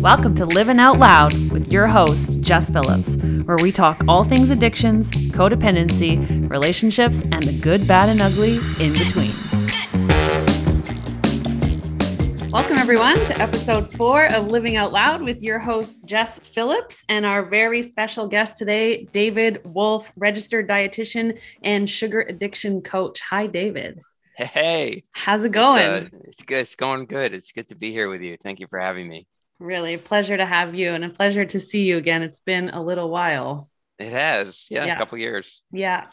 Welcome to Living Out Loud with your host, Jess Phillips, where we talk all things addictions, codependency, relationships, and the good, bad, and ugly in between. Welcome, everyone, to episode four of Living Out Loud with your host, Jess Phillips, and our very special guest today, David Wolfe, registered dietitian and sugar addiction coach. Hi, David. Hey, how's it going? It's, uh, it's good. It's going good. It's good to be here with you. Thank you for having me. Really, pleasure to have you and a pleasure to see you again. It's been a little while. It has, yeah, yeah. a couple years. Yeah.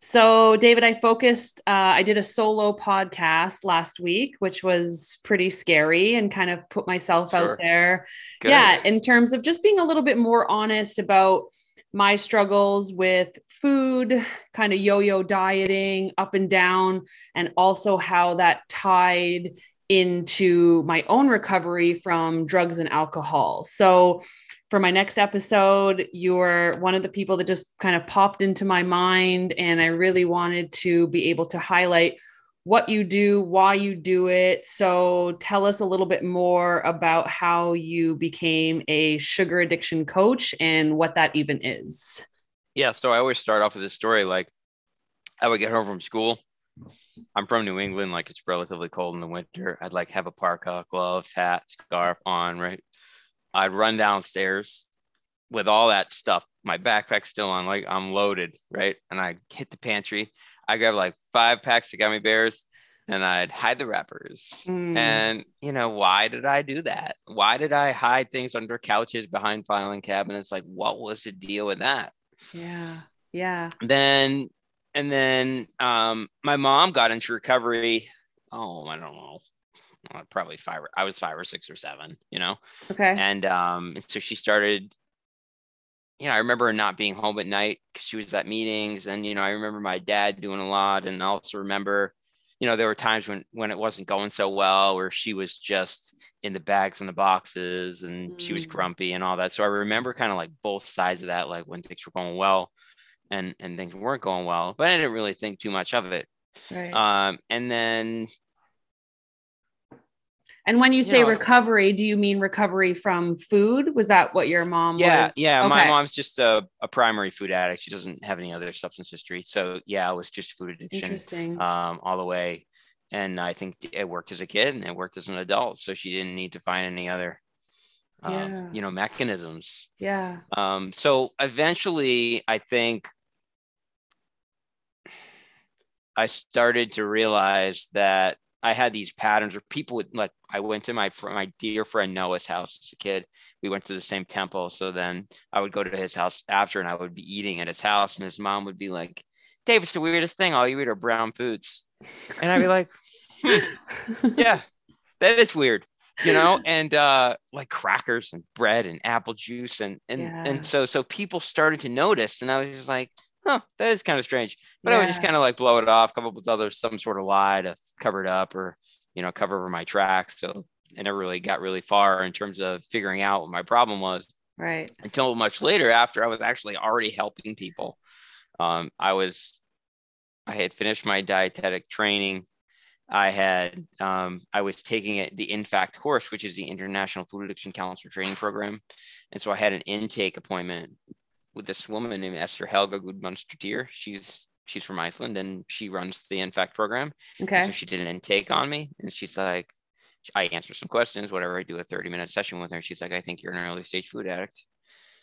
So, David, I focused, uh, I did a solo podcast last week, which was pretty scary and kind of put myself sure. out there. Good. Yeah, in terms of just being a little bit more honest about my struggles with food, kind of yo yo dieting up and down, and also how that tied into my own recovery from drugs and alcohol. So, for my next episode, you're one of the people that just kind of popped into my mind. And I really wanted to be able to highlight what you do, why you do it. So tell us a little bit more about how you became a sugar addiction coach and what that even is. Yeah. So I always start off with this story like I would get home from school. I'm from New England, like it's relatively cold in the winter. I'd like have a parka, gloves, hat, scarf on, right? I'd run downstairs with all that stuff. My backpack still on, like I'm loaded, right? And I hit the pantry I grab like five packs of gummy bears and I'd hide the wrappers. Mm. And, you know, why did I do that? Why did I hide things under couches behind filing cabinets? Like, what was the deal with that? Yeah. Yeah. Then, and then um, my mom got into recovery. Oh, I don't know. Uh, probably five. I was five or six or seven, you know? Okay. And um, so she started you know, I remember not being home at night because she was at meetings. And, you know, I remember my dad doing a lot. And I also remember, you know, there were times when when it wasn't going so well, where she was just in the bags and the boxes and mm. she was mm. grumpy and all that. So I remember kind of like both sides of that, like when things were going well and and things weren't going well. But I didn't really think too much of it. Right. Um, and then and when you say know, recovery, do you mean recovery from food? Was that what your mom? Yeah, was? yeah. Okay. My mom's just a, a, primary food addict. She doesn't have any other substance history. So yeah, it was just food addiction. Interesting. Um, all the way, and I think it worked as a kid and it worked as an adult. So she didn't need to find any other, uh, you know, mechanisms. Yeah. Um. So eventually, I think I started to realize that I had these patterns where people would like I went to my my dear friend Noah's house as a kid. We went to the same temple, so then I would go to his house after, and I would be eating at his house, and his mom would be like, "Dave, it's the weirdest thing. All you eat are brown foods," and I'd be like, hmm, "Yeah, that is weird." you know and uh like crackers and bread and apple juice and and yeah. and so so people started to notice and i was just like huh, that is kind of strange. But yeah. I would just kind of like blow it off, come up with other some sort of lie to cover it up or you know cover over my tracks. So I never really got really far in terms of figuring out what my problem was. Right. Until much later, after I was actually already helping people. Um, I was, I had finished my dietetic training. I had, um, I was taking it, the INFACT course, which is the International Food Addiction Counselor Training Program. And so I had an intake appointment with this woman named Esther Helga Gudmundsdottir. She's she's from Iceland and she runs the INFACT program. Okay. so she did an intake on me and she's like, I answer some questions, whatever. I do a 30 minute session with her. She's like, I think you're an early stage food addict.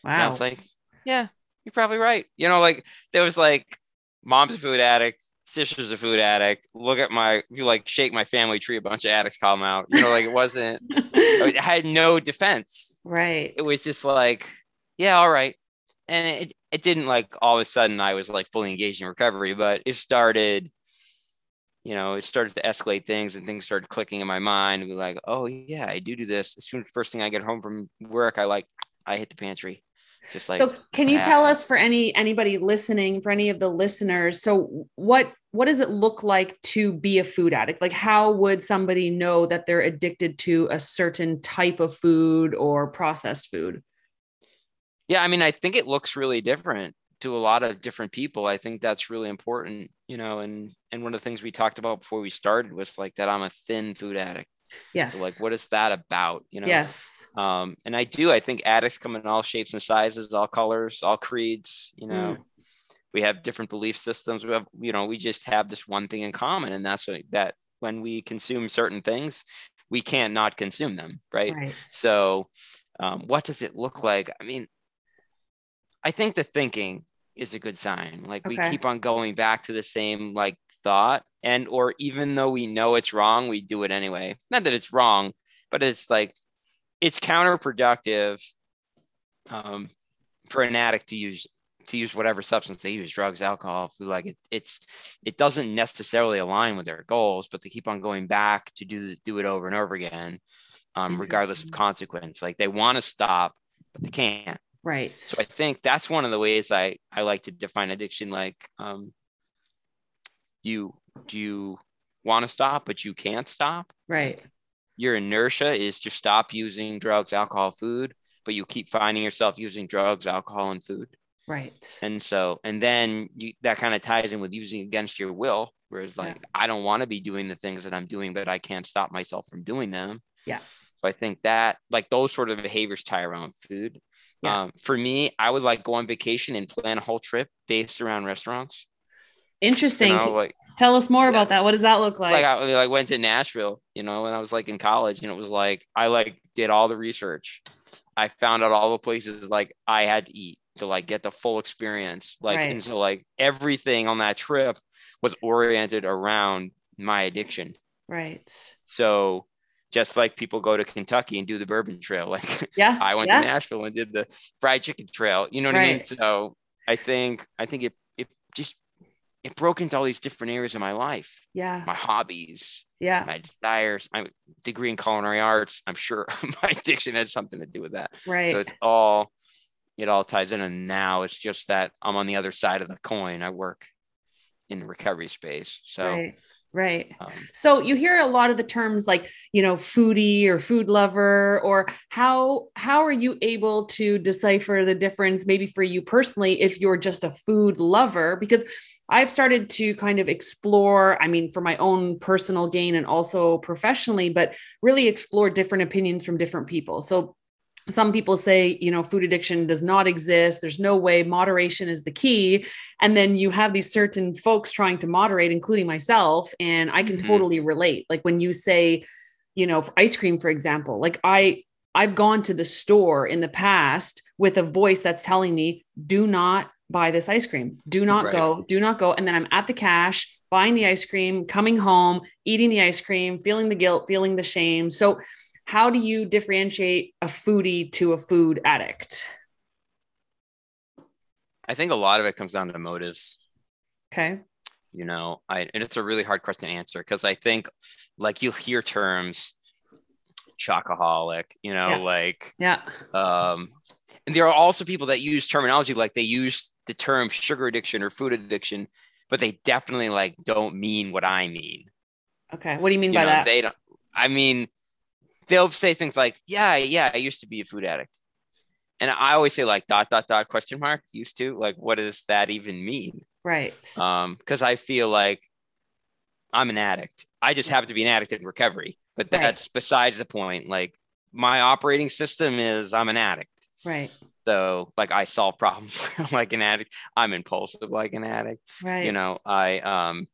Wow. And I was like, yeah, you're probably right. You know, like there was like mom's a food addict, sister's a food addict. Look at my, if you like shake my family tree, a bunch of addicts come out. You know, like it wasn't, I had no defense. Right. It was just like, yeah, all right and it, it didn't like all of a sudden I was like fully engaged in recovery, but it started, you know, it started to escalate things and things started clicking in my mind and be like, oh yeah, I do do this. As soon as first thing I get home from work, I like, I hit the pantry. Just like, so can you tell ah. us for any, anybody listening, for any of the listeners, so what, what does it look like to be a food addict? Like, how would somebody know that they're addicted to a certain type of food or processed food? Yeah, I mean, I think it looks really different to a lot of different people. I think that's really important, you know, and and one of the things we talked about before we started was like that I'm a thin food addict. Yes. So like what is that about? You know? Yes. Um, and I do, I think addicts come in all shapes and sizes, all colors, all creeds, you know. Mm. We have different belief systems. We have, you know, we just have this one thing in common, and that's what, that when we consume certain things, we can't not consume them, right? right. So, um, what does it look like? I mean, I think the thinking is a good sign. Like okay. we keep on going back to the same like thought, and or even though we know it's wrong, we do it anyway. Not that it's wrong, but it's like it's counterproductive um, for an addict to use to use whatever substance they use drugs alcohol food like it, it's it doesn't necessarily align with their goals but they keep on going back to do do it over and over again um, regardless of consequence like they want to stop but they can't Right. So I think that's one of the ways I I like to define addiction. Like, um, do you do you want to stop but you can't stop? Right. Your inertia is to stop using drugs, alcohol, food, but you keep finding yourself using drugs, alcohol, and food. Right. And so, and then you, that kind of ties in with using against your will, whereas like yeah. I don't want to be doing the things that I'm doing, but I can't stop myself from doing them. Yeah. So I think that like those sort of behaviors tie around food. Yeah. Um, for me, I would like go on vacation and plan a whole trip based around restaurants. Interesting. You know, like, Tell us more yeah. about that. What does that look like? Like I like went to Nashville, you know, when I was like in college, and it was like I like did all the research. I found out all the places like I had to eat to like get the full experience. Like right. and so like everything on that trip was oriented around my addiction. Right. So just like people go to Kentucky and do the bourbon trail. Like yeah, I went yeah. to Nashville and did the fried chicken trail. You know what right. I mean? So I think I think it it just it broke into all these different areas of my life. Yeah. My hobbies. Yeah. My desires. My degree in culinary arts. I'm sure my addiction has something to do with that. Right. So it's all it all ties in. And now it's just that I'm on the other side of the coin. I work in the recovery space. So right. Right. Um, so you hear a lot of the terms like, you know, foodie or food lover or how how are you able to decipher the difference maybe for you personally if you're just a food lover because I've started to kind of explore, I mean, for my own personal gain and also professionally, but really explore different opinions from different people. So some people say you know food addiction does not exist. There's no way. Moderation is the key. And then you have these certain folks trying to moderate including myself and i can mm-hmm. totally relate. Like when you say you know ice cream for example like i i've gone to the store in the past with a voice that's telling me do not buy this ice cream. Do not right. go do not go. And then i'm at the cash buying the ice cream coming home eating the ice cream feeling the guilt feeling the shame. So how do you differentiate a foodie to a food addict? I think a lot of it comes down to motives. Okay. You know, I and it's a really hard question to answer because I think like you'll hear terms chocoholic, you know, yeah. like yeah. Um and there are also people that use terminology like they use the term sugar addiction or food addiction, but they definitely like don't mean what I mean. Okay. What do you mean you by know, that? They don't I mean they'll say things like, "Yeah, yeah, I used to be a food addict," and I always say like dot dot dot question mark used to like what does that even mean? Right. Um, because I feel like I'm an addict. I just happen to be an addict in recovery, but that's right. besides the point. Like my operating system is I'm an addict. Right. So like I solve problems like an addict. I'm impulsive like an addict. Right. You know, I um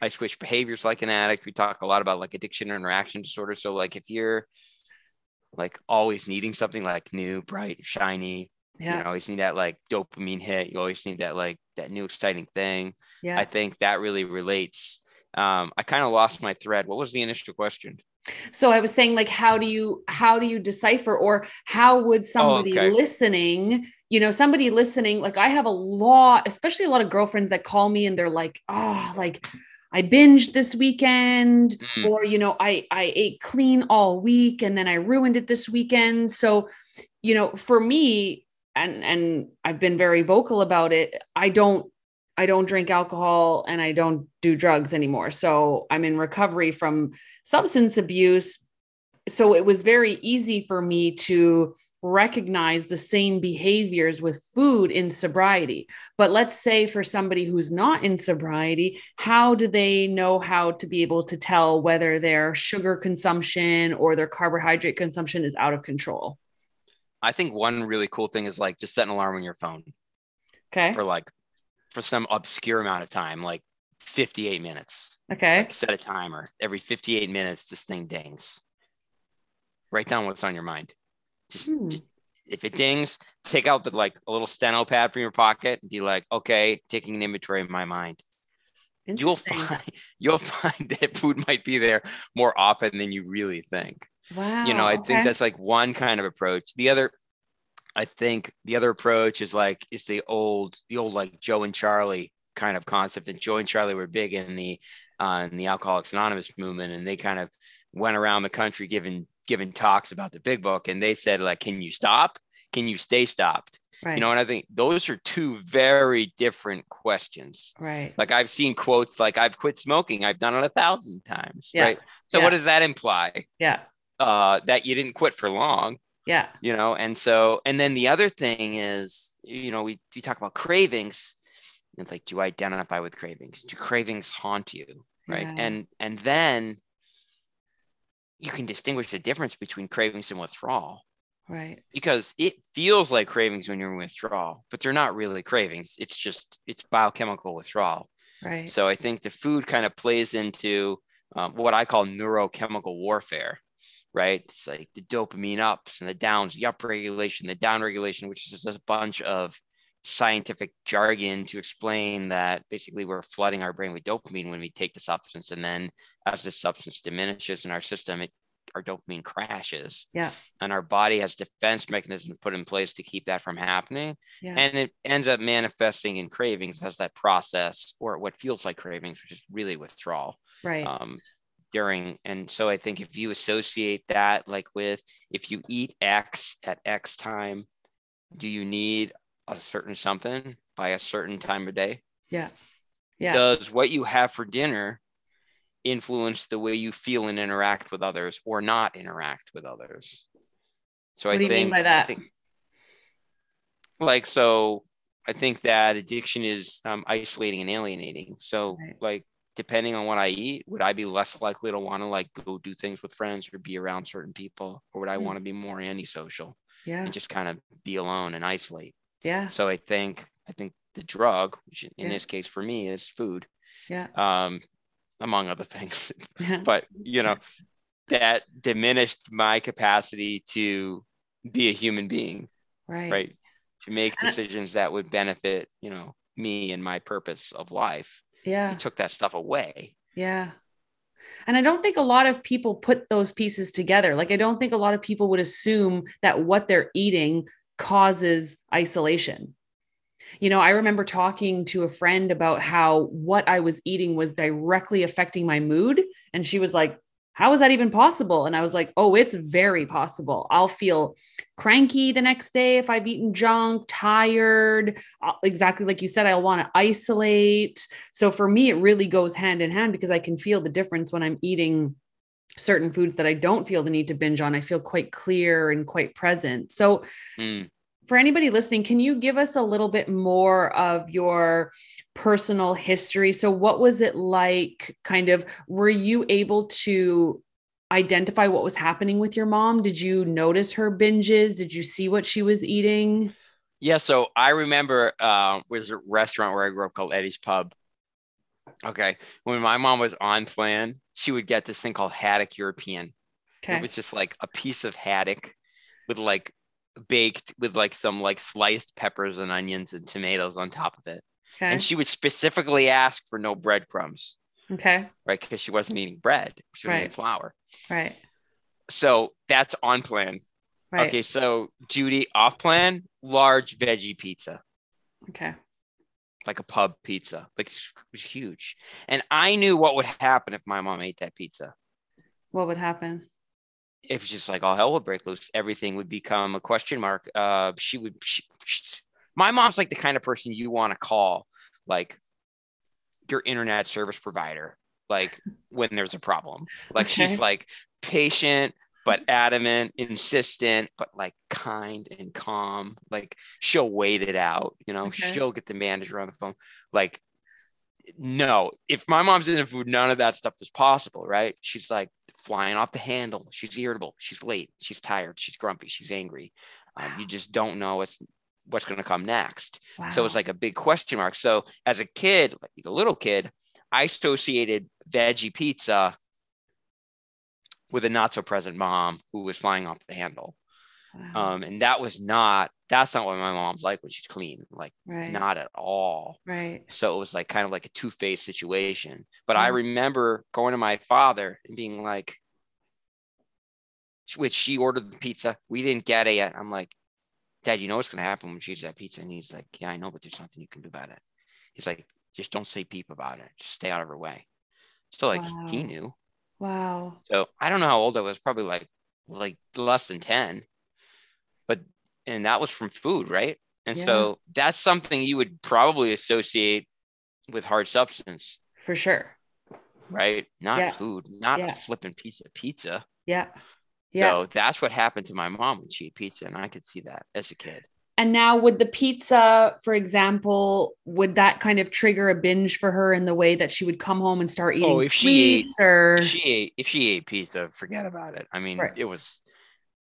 I switch behaviors like an addict. We talk a lot about like addiction or interaction disorder. So like if you're like always needing something like new, bright, shiny, yeah. you always need that like dopamine hit. You always need that like that new exciting thing. Yeah. I think that really relates. Um, I kind of lost my thread. What was the initial question? So I was saying like how do you how do you decipher or how would somebody oh, okay. listening you know somebody listening like i have a lot especially a lot of girlfriends that call me and they're like oh like I binged this weekend mm. or you know I I ate clean all week and then I ruined it this weekend. So, you know, for me and and I've been very vocal about it, I don't I don't drink alcohol and I don't do drugs anymore. So, I'm in recovery from substance abuse. So, it was very easy for me to recognize the same behaviors with food in sobriety. But let's say for somebody who's not in sobriety, how do they know how to be able to tell whether their sugar consumption or their carbohydrate consumption is out of control? I think one really cool thing is like just set an alarm on your phone. Okay. For like for some obscure amount of time, like 58 minutes. Okay. Like set a timer. Every 58 minutes, this thing dings. Write down what's on your mind. Just, hmm. just if it dings, take out the like a little steno pad from your pocket and be like, okay, taking an inventory in my mind. You'll find you'll find that food might be there more often than you really think. Wow. You know, I okay. think that's like one kind of approach. The other, I think the other approach is like it's the old, the old like Joe and Charlie kind of concept. And Joe and Charlie were big in the uh, in the Alcoholics Anonymous movement, and they kind of went around the country giving giving talks about the big book, and they said like, "Can you stop? Can you stay stopped?" Right. You know, and I think those are two very different questions. Right. Like I've seen quotes like I've quit smoking. I've done it a thousand times. Yeah. Right. So yeah. what does that imply? Yeah. Uh, that you didn't quit for long. Yeah. You know, and so and then the other thing is, you know, we we talk about cravings. It's like, do you identify with cravings? Do cravings haunt you? Right. Yeah. And and then you can distinguish the difference between cravings and withdrawal. Right. Because it feels like cravings when you're in withdrawal, but they're not really cravings. It's just it's biochemical withdrawal. Right. So I think the food kind of plays into um, what I call neurochemical warfare. Right. It's like the dopamine ups and the downs, the up regulation, the down regulation, which is just a bunch of scientific jargon to explain that basically we're flooding our brain with dopamine when we take the substance and then as the substance diminishes in our system it our dopamine crashes. Yeah. And our body has defense mechanisms put in place to keep that from happening. Yeah. and it ends up manifesting in cravings as that process or what feels like cravings which is really withdrawal right. um, during. And so i think if you associate that like with if you eat x at x time do you need a certain something by a certain time of day? Yeah. Yeah. Does what you have for dinner influence the way you feel and interact with others or not interact with others? So what I do you think, mean by that? Think, like so I think that addiction is um, isolating and alienating. So right. like depending on what I eat, would I be less likely to want to like go do things with friends or be around certain people, or would I mm. want to be more antisocial? Yeah. And just kind of be alone and isolate. Yeah. So I think I think the drug, which in yeah. this case for me is food. Yeah. Um, among other things. but you know, that diminished my capacity to be a human being. Right. Right. To make decisions that would benefit, you know, me and my purpose of life. Yeah. He took that stuff away. Yeah. And I don't think a lot of people put those pieces together. Like, I don't think a lot of people would assume that what they're eating causes isolation. You know, I remember talking to a friend about how what I was eating was directly affecting my mood. And she was like, How is that even possible? And I was like, Oh, it's very possible. I'll feel cranky the next day if I've eaten junk, tired. Exactly like you said, I'll want to isolate. So for me, it really goes hand in hand because I can feel the difference when I'm eating certain foods that I don't feel the need to binge on, I feel quite clear and quite present. So, mm. for anybody listening, can you give us a little bit more of your personal history? So, what was it like? Kind of, were you able to identify what was happening with your mom? Did you notice her binges? Did you see what she was eating? Yeah, so I remember uh, was a restaurant where I grew up called Eddie's Pub. Okay, when my mom was on plan, she would get this thing called haddock European. Okay. It was just like a piece of haddock with like baked with like some like sliced peppers and onions and tomatoes on top of it. Okay. And she would specifically ask for no breadcrumbs. Okay. Right. Because she wasn't eating bread, she was right. eating flour. Right. So that's on plan. Right. Okay. So Judy, off plan, large veggie pizza. Okay like a pub pizza. Like it was huge. And I knew what would happen if my mom ate that pizza. What would happen? If it's just like all hell would break loose, everything would become a question mark. Uh, she would. She, she, my mom's like the kind of person you want to call, like your internet service provider, like when there's a problem. Like okay. she's like patient but adamant, insistent, but like kind and calm. Like she'll wait it out, you know, okay. she'll get the manager on the phone. Like, no, if my mom's in the food, none of that stuff is possible, right? She's like flying off the handle. She's irritable. She's late. She's tired. She's grumpy. She's angry. Wow. Um, you just don't know what's what's going to come next. Wow. So it's like a big question mark. So as a kid, like a little kid, I associated veggie pizza with a not so present mom who was flying off the handle. Wow. Um, and that was not that's not what my mom's like when she's clean, like right. not at all. Right. So it was like kind of like a two-faced situation. But I remember going to my father and being like, which she ordered the pizza. We didn't get it yet. I'm like, Dad, you know what's gonna happen when she eats that pizza? And he's like, Yeah, I know, but there's nothing you can do about it. He's like, just don't say peep about it. Just stay out of her way. So like wow. he knew. Wow. So I don't know how old I was, probably like like less than 10. But and that was from food, right? And yeah. so that's something you would probably associate with hard substance. For sure. Right? Not yeah. food, not yeah. a flipping piece of pizza. Yeah. Yeah. So that's what happened to my mom when she ate pizza. And I could see that as a kid. And now, would the pizza, for example, would that kind of trigger a binge for her in the way that she would come home and start oh, eating? Oh, if she ate, or if she ate, if she ate pizza, forget about it. I mean, right. it was,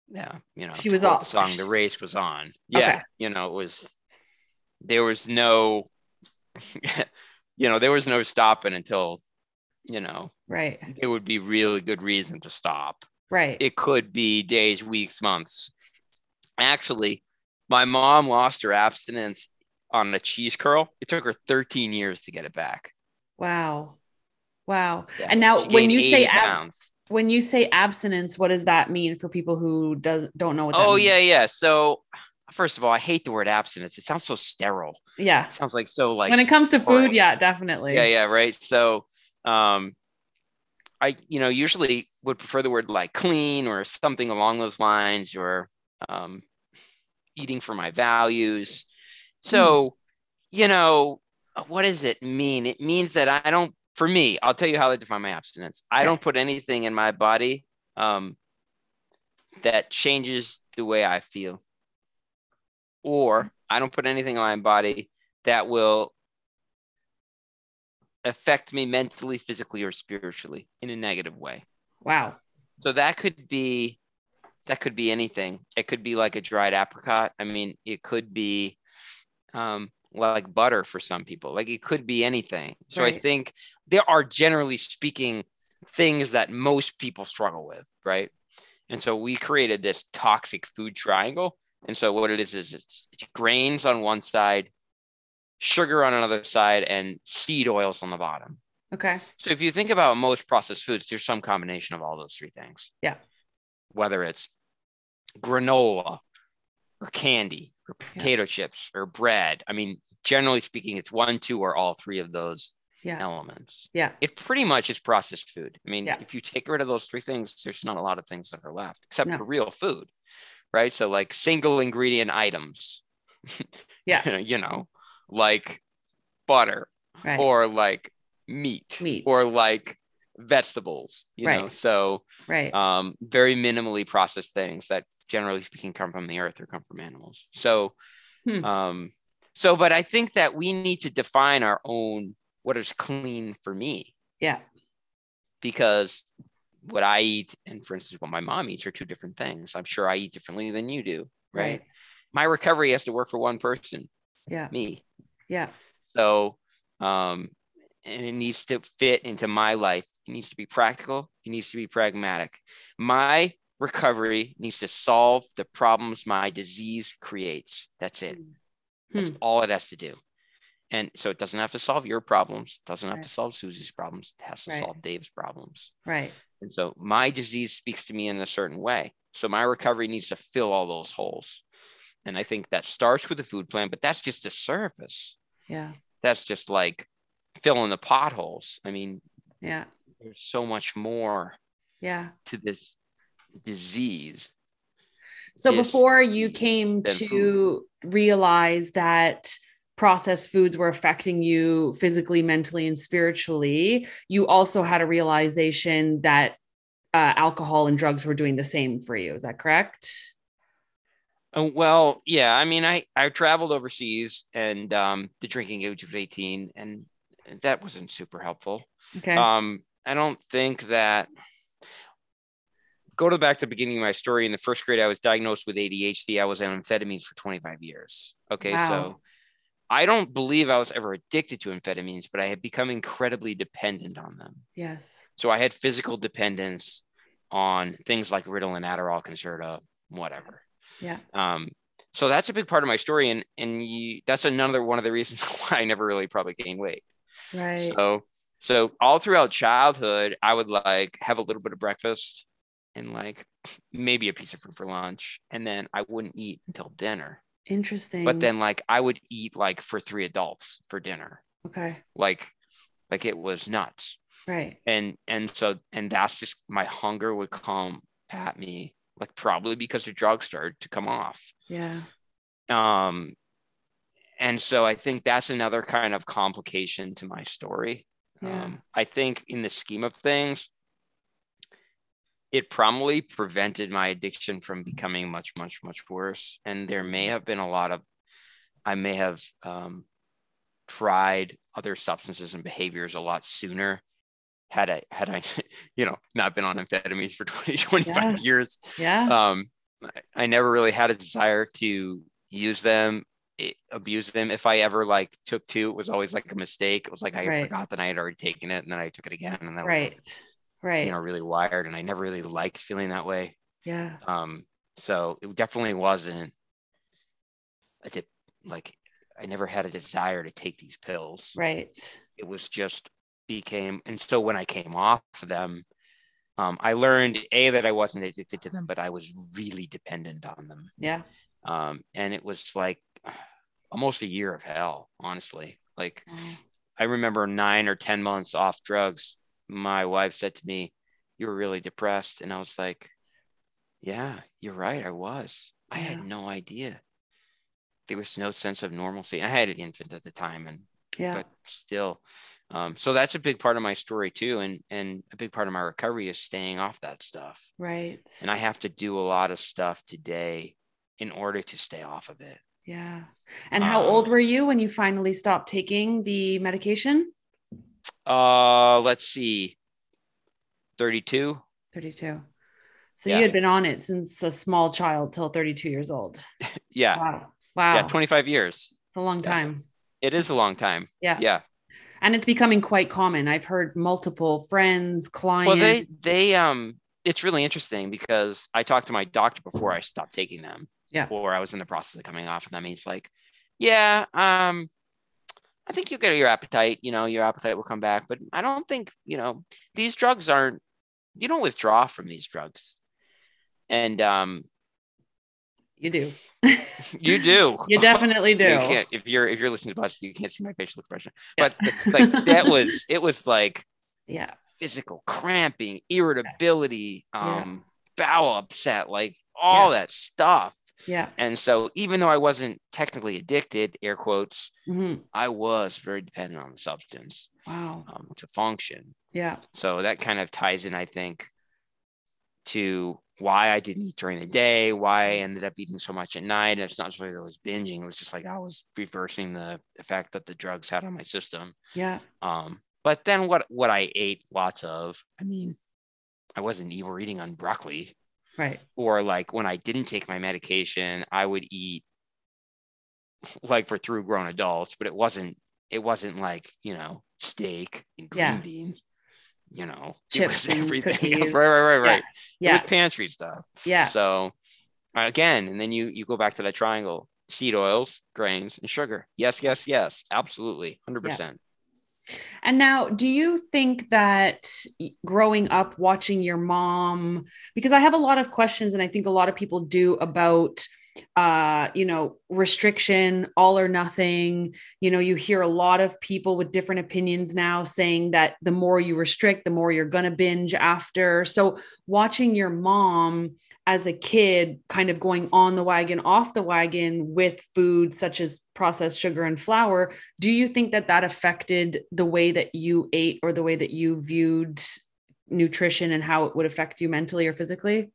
yeah, you know, she was off. The song, the race was on. Yeah, okay. you know, it was. There was no, you know, there was no stopping until, you know, right. It would be really good reason to stop. Right. It could be days, weeks, months. Actually my mom lost her abstinence on a cheese curl. It took her 13 years to get it back. Wow. Wow. Yeah. And now when you say ab- when you say abstinence, what does that mean for people who does don't know what Oh means? yeah, yeah. So first of all, I hate the word abstinence. It sounds so sterile. Yeah. It sounds like so like when it comes to food, yeah, definitely. Yeah, yeah, right. So um I you know usually would prefer the word like clean or something along those lines or um eating for my values. So, mm. you know, what does it mean? It means that I don't, for me, I'll tell you how I define my abstinence. I don't put anything in my body um, that changes the way I feel, or I don't put anything in my body that will affect me mentally, physically, or spiritually in a negative way. Wow. So that could be that could be anything. It could be like a dried apricot. I mean, it could be um, like butter for some people. Like it could be anything. So right. I think there are generally speaking things that most people struggle with, right? And so we created this toxic food triangle. And so what it is is it's, it's grains on one side, sugar on another side, and seed oils on the bottom. Okay. So if you think about most processed foods, there's some combination of all those three things. Yeah whether it's granola or candy or potato yeah. chips or bread. I mean, generally speaking, it's one, two, or all three of those yeah. elements. Yeah. It pretty much is processed food. I mean, yeah. if you take rid of those three things, there's not a lot of things that are left except no. for real food. Right. So, like single ingredient items. Yeah. you know, like butter right. or like meat, meat or like vegetables you right. know so right. um very minimally processed things that generally speaking come from the earth or come from animals. So hmm. um so but i think that we need to define our own what is clean for me. Yeah. Because what i eat and for instance what my mom eats are two different things. I'm sure i eat differently than you do right, right. my recovery has to work for one person. Yeah. Me. Yeah. So um and it needs to fit into my life. It needs to be practical. It needs to be pragmatic. My recovery needs to solve the problems my disease creates. That's it. That's hmm. all it has to do. And so it doesn't have to solve your problems. It doesn't have right. to solve Susie's problems. It has to right. solve Dave's problems. Right. And so my disease speaks to me in a certain way. So my recovery needs to fill all those holes. And I think that starts with the food plan, but that's just a surface. Yeah. That's just like filling the potholes. I mean, yeah, there's so much more yeah to this disease. So before you came to food. realize that processed foods were affecting you physically, mentally, and spiritually, you also had a realization that uh, alcohol and drugs were doing the same for you. Is that correct? Uh, well, yeah. I mean, I I traveled overseas and um, the drinking age was 18, and that wasn't super helpful. Okay. Um, I don't think that. Go to back to the beginning of my story. In the first grade, I was diagnosed with ADHD. I was on amphetamines for 25 years. Okay, wow. so I don't believe I was ever addicted to amphetamines, but I had become incredibly dependent on them. Yes. So I had physical dependence on things like Ritalin, Adderall, Concerta, whatever. Yeah. Um, so that's a big part of my story, and and you, that's another one of the reasons why I never really probably gained weight. Right. So so all throughout childhood, I would like have a little bit of breakfast and like maybe a piece of fruit for lunch, and then I wouldn't eat until dinner. Interesting. But then like I would eat like for three adults for dinner. Okay. Like like it was nuts. Right. And and so and that's just my hunger would come at me like probably because the drugs started to come off. Yeah. Um, and so I think that's another kind of complication to my story. Yeah. Um, I think in the scheme of things, it probably prevented my addiction from becoming much, much, much worse. And there may have been a lot of, I may have um, tried other substances and behaviors a lot sooner had I had I you know not been on amphetamines for 20 25 yeah. years yeah um I never really had a desire to use them eh, abuse them if I ever like took two it was always like a mistake. It was like I right. forgot that I had already taken it and then I took it again and that right was like, right. You know really wired and I never really liked feeling that way. Yeah. Um so it definitely wasn't I did like I never had a desire to take these pills. Right. It was just became and so when i came off of them um, i learned a that i wasn't addicted to them but i was really dependent on them. Yeah. Um, and it was like almost a year of hell honestly like mm. i remember nine or ten months off drugs my wife said to me you were really depressed and i was like yeah you're right i was yeah. i had no idea there was no sense of normalcy i had an infant at the time and yeah but still um, so that's a big part of my story too, and and a big part of my recovery is staying off that stuff. Right. And I have to do a lot of stuff today in order to stay off of it. Yeah. And how um, old were you when you finally stopped taking the medication? Uh, let's see, thirty-two. Thirty-two. So yeah. you had been on it since a small child till 32 years old. yeah. Wow. Wow. Yeah, 25 years. It's a long time. Yeah. It is a long time. Yeah. Yeah and it's becoming quite common. I've heard multiple friends, clients. Well, they they um, it's really interesting because I talked to my doctor before I stopped taking them. Yeah. Or I was in the process of coming off of them. He's like, yeah, um, I think you'll get your appetite. You know, your appetite will come back, but I don't think you know these drugs aren't. You don't withdraw from these drugs, and um, you do. you do. You definitely do. You if you're if you're listening to podcast, you can't see my facial expression. But yeah. like that was it was like yeah, physical cramping, irritability, um, yeah. bowel upset, like all yeah. that stuff. Yeah. And so even though I wasn't technically addicted, air quotes, mm-hmm. I was very dependent on the substance. Wow. Um, to function. Yeah. So that kind of ties in, I think, to why I didn't eat during the day, why I ended up eating so much at night. And it's not just like I was binging, it was just like I was reversing the effect that the drugs had on my system. Yeah. Um, but then what what I ate lots of, I mean, I wasn't evil eating on broccoli. Right. Or like when I didn't take my medication, I would eat like for through grown adults, but it wasn't it wasn't like, you know, steak and green yeah. beans you know, chips, everything. right, right, right, right. Yeah. yeah. It was pantry stuff. Yeah. So uh, again, and then you you go back to that triangle: seed oils, grains, and sugar. Yes, yes, yes, absolutely, hundred yeah. And now, do you think that growing up watching your mom, because I have a lot of questions, and I think a lot of people do about uh you know restriction all or nothing you know you hear a lot of people with different opinions now saying that the more you restrict the more you're going to binge after so watching your mom as a kid kind of going on the wagon off the wagon with food such as processed sugar and flour do you think that that affected the way that you ate or the way that you viewed nutrition and how it would affect you mentally or physically?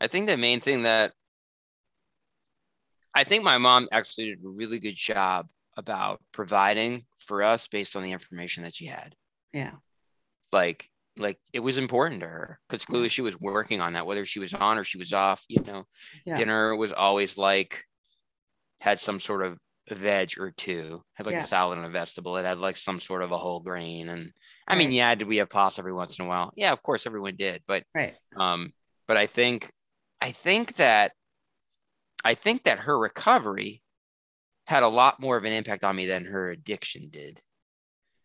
I think the main thing that I think my mom actually did a really good job about providing for us based on the information that she had. Yeah. Like like it was important to her because clearly she was working on that, whether she was on or she was off. You know, yeah. dinner was always like had some sort of veg or two, had like yeah. a salad and a vegetable. It had like some sort of a whole grain. And I right. mean, yeah, did we have pasta every once in a while? Yeah, of course, everyone did. But right. Um, but I think, I think that, I think that her recovery had a lot more of an impact on me than her addiction did.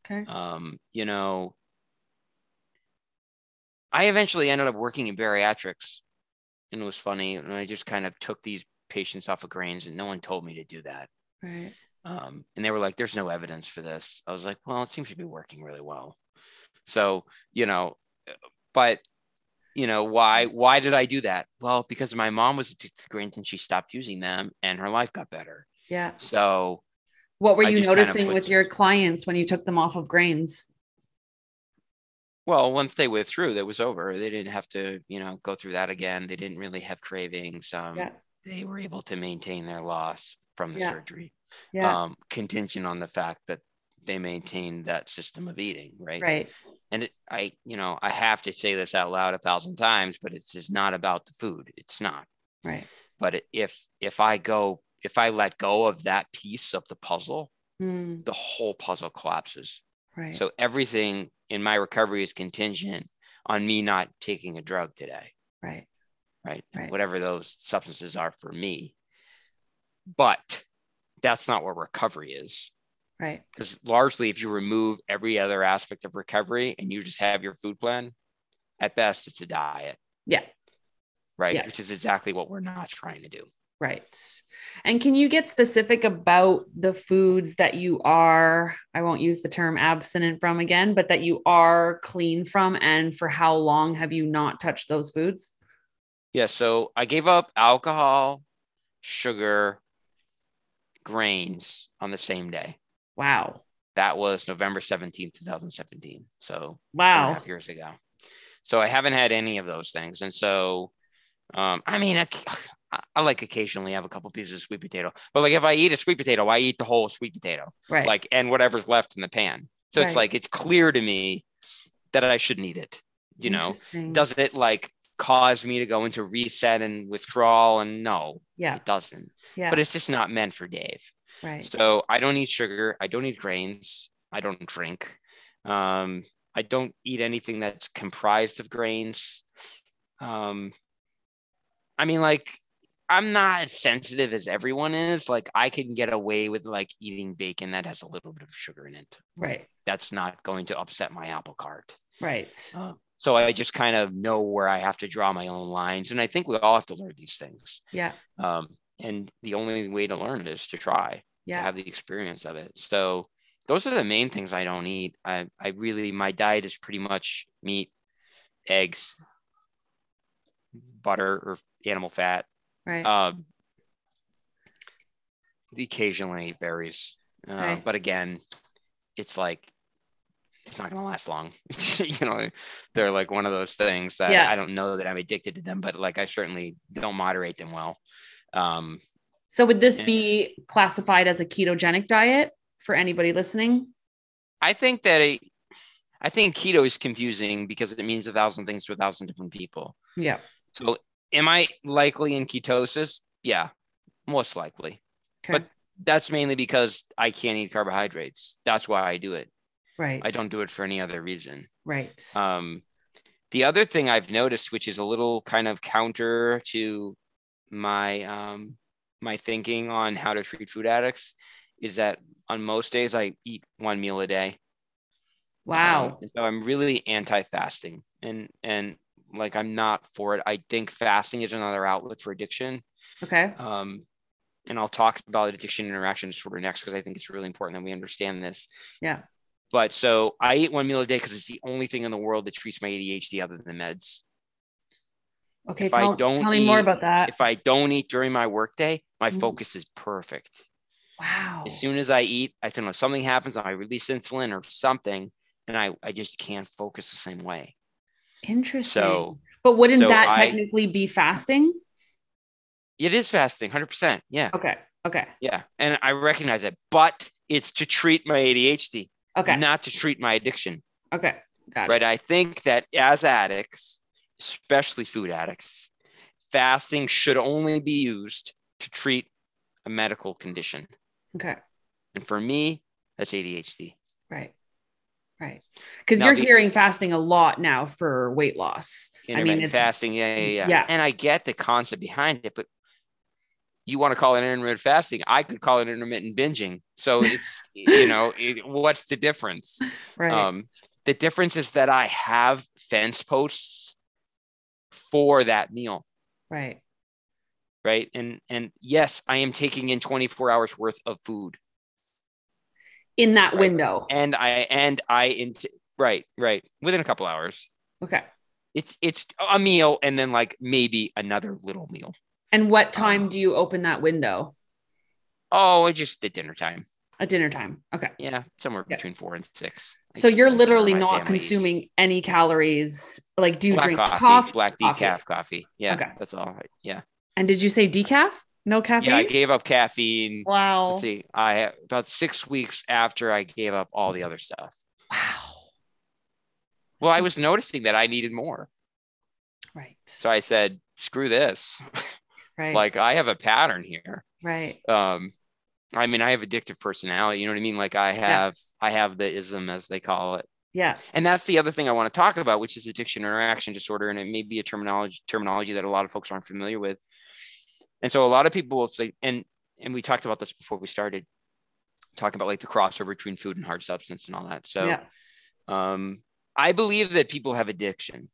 Okay. Um, you know, I eventually ended up working in bariatrics and it was funny. And I just kind of took these patients off of grains and no one told me to do that. Right. Um, and they were like, there's no evidence for this. I was like, well, it seems to be working really well. So, you know, but you know, why, why did I do that? Well, because my mom was addicted and she stopped using them and her life got better. Yeah. So what were you noticing kind of with your clients when you took them off of grains? Well, once they withdrew, that was over. They didn't have to, you know, go through that again. They didn't really have cravings. Um, yeah. They were able to maintain their loss from the yeah. surgery, yeah. Um, contingent on the fact that they maintained that system of eating, right? Right. And it, I, you know, I have to say this out loud a thousand times, but it's just not about the food. It's not. Right. But if if I go, if I let go of that piece of the puzzle, mm. the whole puzzle collapses. Right. So everything in my recovery is contingent on me not taking a drug today. Right. Right. right. Whatever those substances are for me. But that's not what recovery is. Right. Because largely, if you remove every other aspect of recovery and you just have your food plan, at best, it's a diet. Yeah. Right. Yeah. Which is exactly what we're not trying to do. Right. And can you get specific about the foods that you are, I won't use the term abstinent from again, but that you are clean from? And for how long have you not touched those foods? Yeah. So I gave up alcohol, sugar, grains on the same day. Wow. That was November 17th, 2017. So wow. two and a half years ago. So I haven't had any of those things. And so, um, I mean, I, I like occasionally have a couple pieces of sweet potato, but like if I eat a sweet potato, I eat the whole sweet potato, right? Like and whatever's left in the pan. So right. it's like it's clear to me that I shouldn't eat it. You know, does it like cause me to go into reset and withdrawal? And no, yeah, it doesn't. Yeah, but it's just not meant for Dave. Right. So I don't eat sugar. I don't eat grains. I don't drink. Um, I don't eat anything that's comprised of grains. Um, I mean, like I'm not as sensitive as everyone is. Like I can get away with like eating bacon that has a little bit of sugar in it. Right. That's not going to upset my apple cart. Right. Uh, so I just kind of know where I have to draw my own lines, and I think we all have to learn these things. Yeah. Um, and the only way to learn it is to try. Yeah. To have the experience of it. So those are the main things I don't eat. I I really my diet is pretty much meat, eggs, butter or animal fat Right. Um, occasionally berries, uh, right. but again, it's like it's not going to last long. you know, they're like one of those things that yeah. I don't know that I'm addicted to them, but like I certainly don't moderate them well. Um, so would this be classified as a ketogenic diet for anybody listening? I think that it, I think keto is confusing because it means a thousand things to a thousand different people. Yeah. So am I likely in ketosis? Yeah, most likely. Okay. But that's mainly because I can't eat carbohydrates. That's why I do it. Right. I don't do it for any other reason. Right. Um, the other thing I've noticed, which is a little kind of counter to my um, my thinking on how to treat food addicts, is that on most days I eat one meal a day. Wow. Um, so I'm really anti-fasting, and and like I'm not for it. I think fasting is another outlet for addiction. Okay. Um, and I'll talk about addiction interaction disorder next because I think it's really important that we understand this. Yeah. But so I eat one meal a day because it's the only thing in the world that treats my ADHD other than meds. Okay, if tell, I don't tell me eat, more about that. If I don't eat during my workday, my mm. focus is perfect. Wow. As soon as I eat, I think if something happens, I release insulin or something, and I, I just can't focus the same way. Interesting. So, but wouldn't so that technically I, be fasting? It is fasting, 100%. Yeah. Okay. Okay. Yeah. And I recognize it, but it's to treat my ADHD. Okay. Not to treat my addiction. Okay. Got right. It. I think that as addicts, especially food addicts, fasting should only be used to treat a medical condition. Okay. And for me, that's ADHD. Right. Right. Because you're the, hearing fasting a lot now for weight loss. I mean, fasting. Yeah, yeah, yeah. Yeah. And I get the concept behind it, but you want to call it intermittent fasting. I could call it intermittent binging. So it's, you know, it, what's the difference? Right. Um, the difference is that I have fence posts for that meal. Right. Right. And and yes, I am taking in 24 hours worth of food in that right. window. And I and I into right, right. Within a couple hours. Okay. It's it's a meal and then like maybe another little meal. And what time um, do you open that window? Oh, it's just at dinner time. At dinner time. Okay. Yeah, somewhere okay. between four and six. So you're literally not consuming eats. any calories. Like, do you black drink coffee, coffee? Black coffee. decaf coffee. Yeah, okay. that's all. Yeah. And did you say decaf? No caffeine. Yeah, I gave up caffeine. Wow. Let's see, I about six weeks after I gave up all the other stuff. Wow. Well, I was noticing that I needed more. Right. So I said, "Screw this." Right. like I have a pattern here. Right. Um, I mean, I have addictive personality. You know what I mean? Like I have, yeah. I have the ism as they call it. Yeah. And that's the other thing I want to talk about, which is addiction interaction disorder. And it may be a terminology terminology that a lot of folks aren't familiar with. And so a lot of people will say, and and we talked about this before we started talking about like the crossover between food and hard substance and all that. So yeah. um I believe that people have addiction.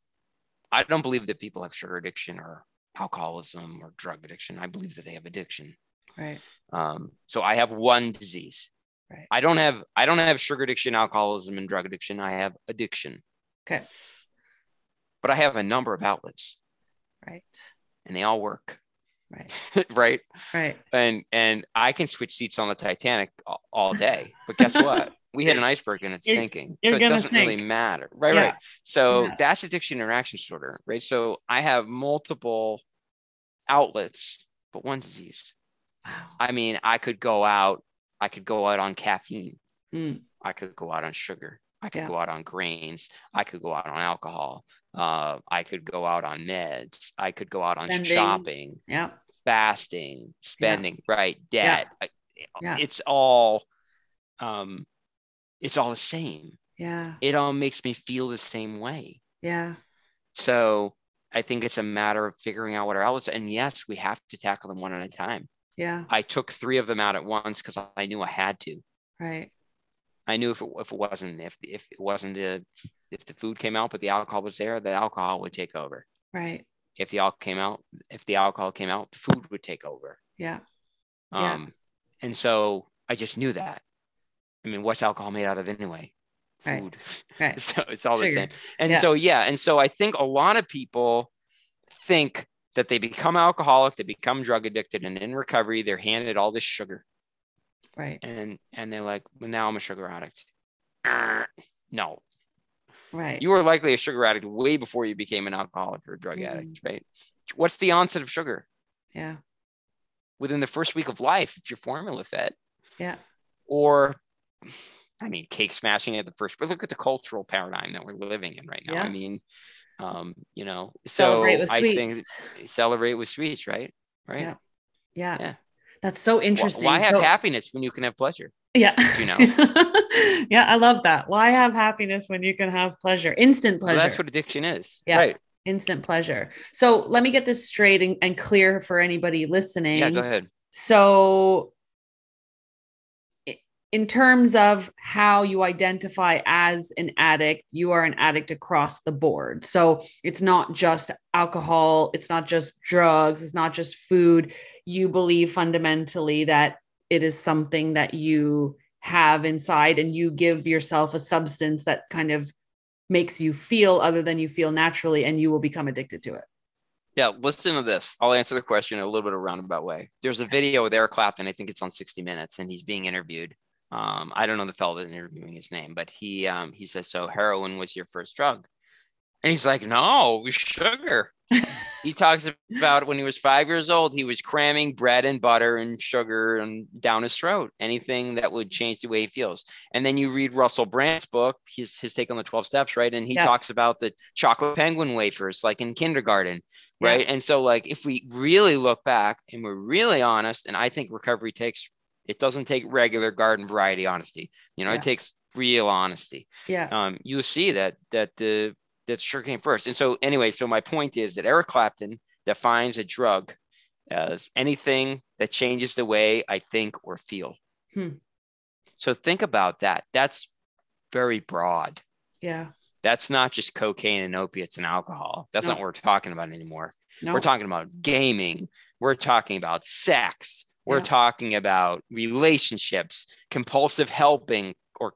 I don't believe that people have sugar addiction or alcoholism or drug addiction. I believe that they have addiction. Right. Um, so I have one disease. Right. I don't have I don't have sugar addiction, alcoholism, and drug addiction. I have addiction. Okay. But I have a number of outlets. Right. And they all work. Right. right. Right. And and I can switch seats on the Titanic all, day. But guess what? we hit an iceberg and it's you're, sinking. You're so it doesn't sink. really matter. Right, yeah. right. So yeah. that's addiction interaction disorder, right? So I have multiple outlets, but one disease. I mean, I could go out, I could go out on caffeine. Mm. I could go out on sugar. I could yeah. go out on grains. I could go out on alcohol. Uh, I could go out on meds. I could go out on spending. shopping. Yeah. Fasting, spending, right? Debt. Yeah. It's all um it's all the same. Yeah. It all makes me feel the same way. Yeah. So I think it's a matter of figuring out what our outlets. And yes, we have to tackle them one at a time. Yeah. I took three of them out at once because I knew I had to. Right. I knew if it, if it wasn't if if it wasn't the if the food came out but the alcohol was there, the alcohol would take over. Right. If the alcohol came out, if the alcohol came out, the food would take over. Yeah. Um, yeah. and so I just knew that. I mean, what's alcohol made out of anyway? Food. Right. right. so it's all Sugar. the same. And yeah. so, yeah. And so I think a lot of people think that they become alcoholic, they become drug addicted, and in recovery, they're handed all this sugar. Right. And and they're like, well, now I'm a sugar addict. Uh, no. Right. You were likely a sugar addict way before you became an alcoholic or a drug mm. addict, right? What's the onset of sugar? Yeah. Within the first week of life, if you're formula fed. Yeah or I mean, cake smashing at the first, but look at the cultural paradigm that we're living in right now. Yeah. I mean, um, you know, so I think celebrate with sweets, right? Right. Yeah. yeah. yeah. That's so interesting. Why, why have so, happiness when you can have pleasure? Yeah. You know? yeah. I love that. Why have happiness when you can have pleasure? Instant pleasure. Well, that's what addiction is. Yeah. Right. Instant pleasure. So let me get this straight and, and clear for anybody listening. Yeah, go ahead. So in terms of how you identify as an addict, you are an addict across the board. So it's not just alcohol, it's not just drugs, it's not just food. You believe fundamentally that it is something that you have inside and you give yourself a substance that kind of makes you feel other than you feel naturally and you will become addicted to it. Yeah, listen to this. I'll answer the question in a little bit of a roundabout way. There's a video with Eric Clapton. I think it's on 60 Minutes, and he's being interviewed um, I don't know the fellow that's interviewing his name, but he um, he says, "So heroin was your first drug?" And he's like, no, sugar. he talks about when he was five years old, he was cramming bread and butter and sugar and down his throat, anything that would change the way he feels. And then you read Russell Brand's book, his, his take on the 12 steps, right? And he yeah. talks about the chocolate penguin wafers, like in kindergarten, right? Yeah. And so, like, if we really look back and we're really honest, and I think recovery takes it doesn't take regular garden variety honesty. You know, yeah. it takes real honesty. Yeah. Um, you see that that the that sugar came first. And so anyway, so my point is that Eric Clapton defines a drug as anything that changes the way I think or feel. Hmm. So think about that. That's very broad. Yeah. That's not just cocaine and opiates and alcohol. That's no. not what we're talking about anymore. No. We're talking about gaming. We're talking about sex. We're yeah. talking about relationships, compulsive helping, or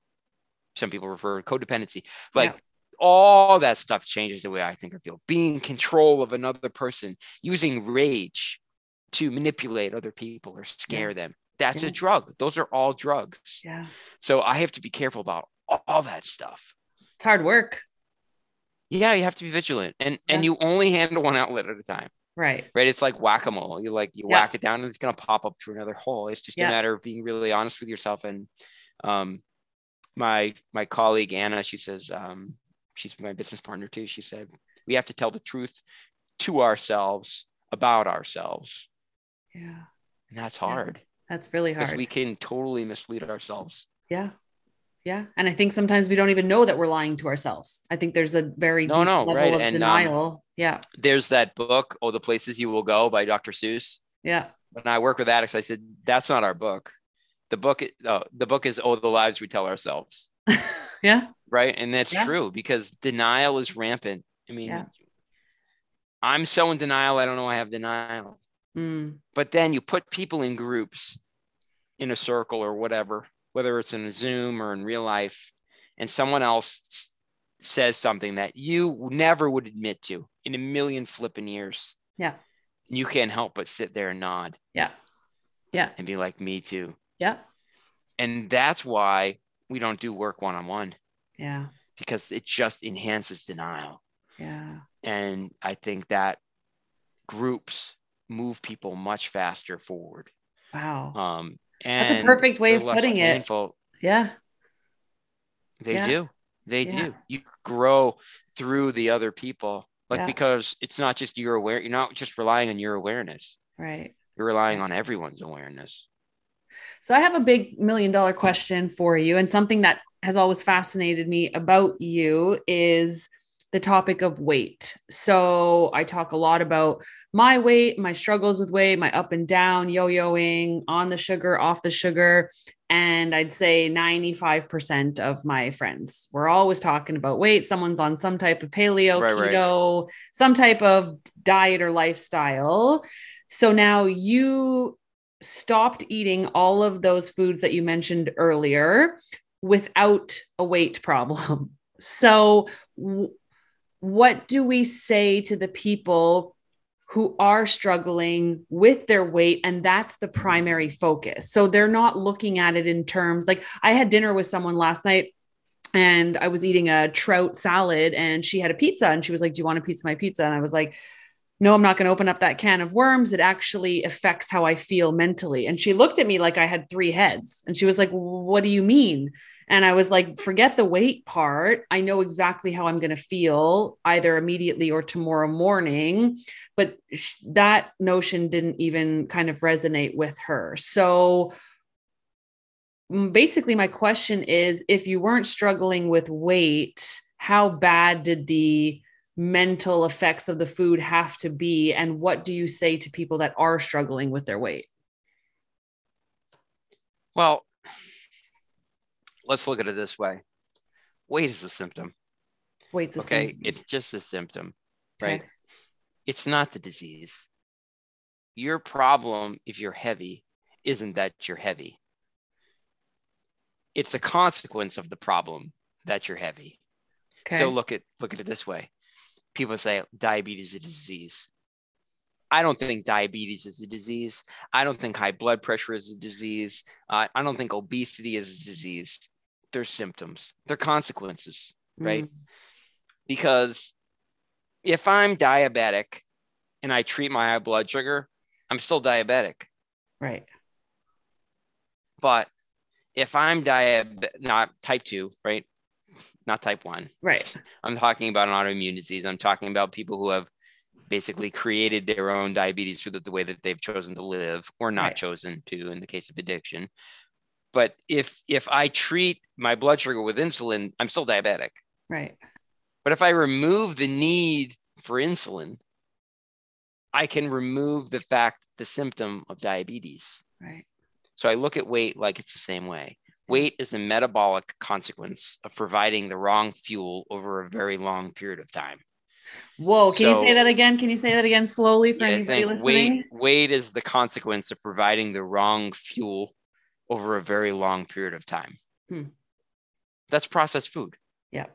some people refer to codependency. Like yeah. all that stuff changes the way I think or feel. Being control of another person, using rage to manipulate other people or scare yeah. them. That's a drug. Those are all drugs. Yeah. So I have to be careful about all that stuff. It's hard work. Yeah, you have to be vigilant, and and you only handle one outlet at a time. Right. Right. It's like whack a mole. You like you yeah. whack it down and it's gonna pop up through another hole. It's just yeah. a matter of being really honest with yourself. And um my my colleague Anna, she says, um, she's my business partner too. She said, we have to tell the truth to ourselves about ourselves. Yeah. And that's hard. Yeah. That's really hard. We can totally mislead ourselves. Yeah. Yeah. And I think sometimes we don't even know that we're lying to ourselves. I think there's a very no, no, right. and, um, denial. Um, yeah. There's that book, Oh, the Places You Will Go by Dr. Seuss. Yeah. When I work with addicts, I said, that's not our book. The book, oh, the book is Oh, the Lives We Tell Ourselves. yeah. Right. And that's yeah. true because denial is rampant. I mean, yeah. I'm so in denial, I don't know I have denial. Mm. But then you put people in groups in a circle or whatever whether it's in Zoom or in real life, and someone else says something that you never would admit to in a million flipping years. Yeah. You can't help but sit there and nod. Yeah. Yeah. And be like, me too. Yeah. And that's why we don't do work one on one. Yeah. Because it just enhances denial. Yeah. And I think that groups move people much faster forward. Wow. Um, and That's a perfect way of putting painful. it. Yeah. They yeah. do. They yeah. do. You grow through the other people. Like yeah. because it's not just your aware, you're not just relying on your awareness. Right. You're relying on everyone's awareness. So I have a big million dollar question for you and something that has always fascinated me about you is the topic of weight. So I talk a lot about my weight, my struggles with weight, my up and down, yo yoing, on the sugar, off the sugar. And I'd say 95% of my friends, we're always talking about weight. Someone's on some type of paleo, right, keto, right. some type of diet or lifestyle. So now you stopped eating all of those foods that you mentioned earlier without a weight problem. So, what do we say to the people who are struggling with their weight and that's the primary focus so they're not looking at it in terms like i had dinner with someone last night and i was eating a trout salad and she had a pizza and she was like do you want a piece of my pizza and i was like no, I'm not going to open up that can of worms. It actually affects how I feel mentally. And she looked at me like I had three heads. And she was like, What do you mean? And I was like, forget the weight part. I know exactly how I'm going to feel either immediately or tomorrow morning. But that notion didn't even kind of resonate with her. So mm, basically, my question is if you weren't struggling with weight, how bad did the mental effects of the food have to be? And what do you say to people that are struggling with their weight? Well, let's look at it this way weight is a symptom. Weight's okay. Symptom. It's just a symptom, right? Okay. It's not the disease. Your problem, if you're heavy, isn't that you're heavy. It's a consequence of the problem that you're heavy. Okay. So look at look at it this way. People say diabetes is a disease. I don't think diabetes is a disease. I don't think high blood pressure is a disease. Uh, I don't think obesity is a disease. They're symptoms. They're consequences, right? Mm. Because if I'm diabetic and I treat my high blood sugar, I'm still diabetic. Right. But if I'm diabetic, not type two, right? Not type one. Right. I'm talking about an autoimmune disease. I'm talking about people who have basically created their own diabetes through the, the way that they've chosen to live or not right. chosen to in the case of addiction. But if if I treat my blood sugar with insulin, I'm still diabetic. Right. But if I remove the need for insulin, I can remove the fact, the symptom of diabetes. Right. So I look at weight like it's the same way. Weight is a metabolic consequence of providing the wrong fuel over a very long period of time. Whoa, can so, you say that again? Can you say that again slowly for yeah, anybody listening? Weight, weight is the consequence of providing the wrong fuel over a very long period of time. Hmm. That's processed food. Yeah.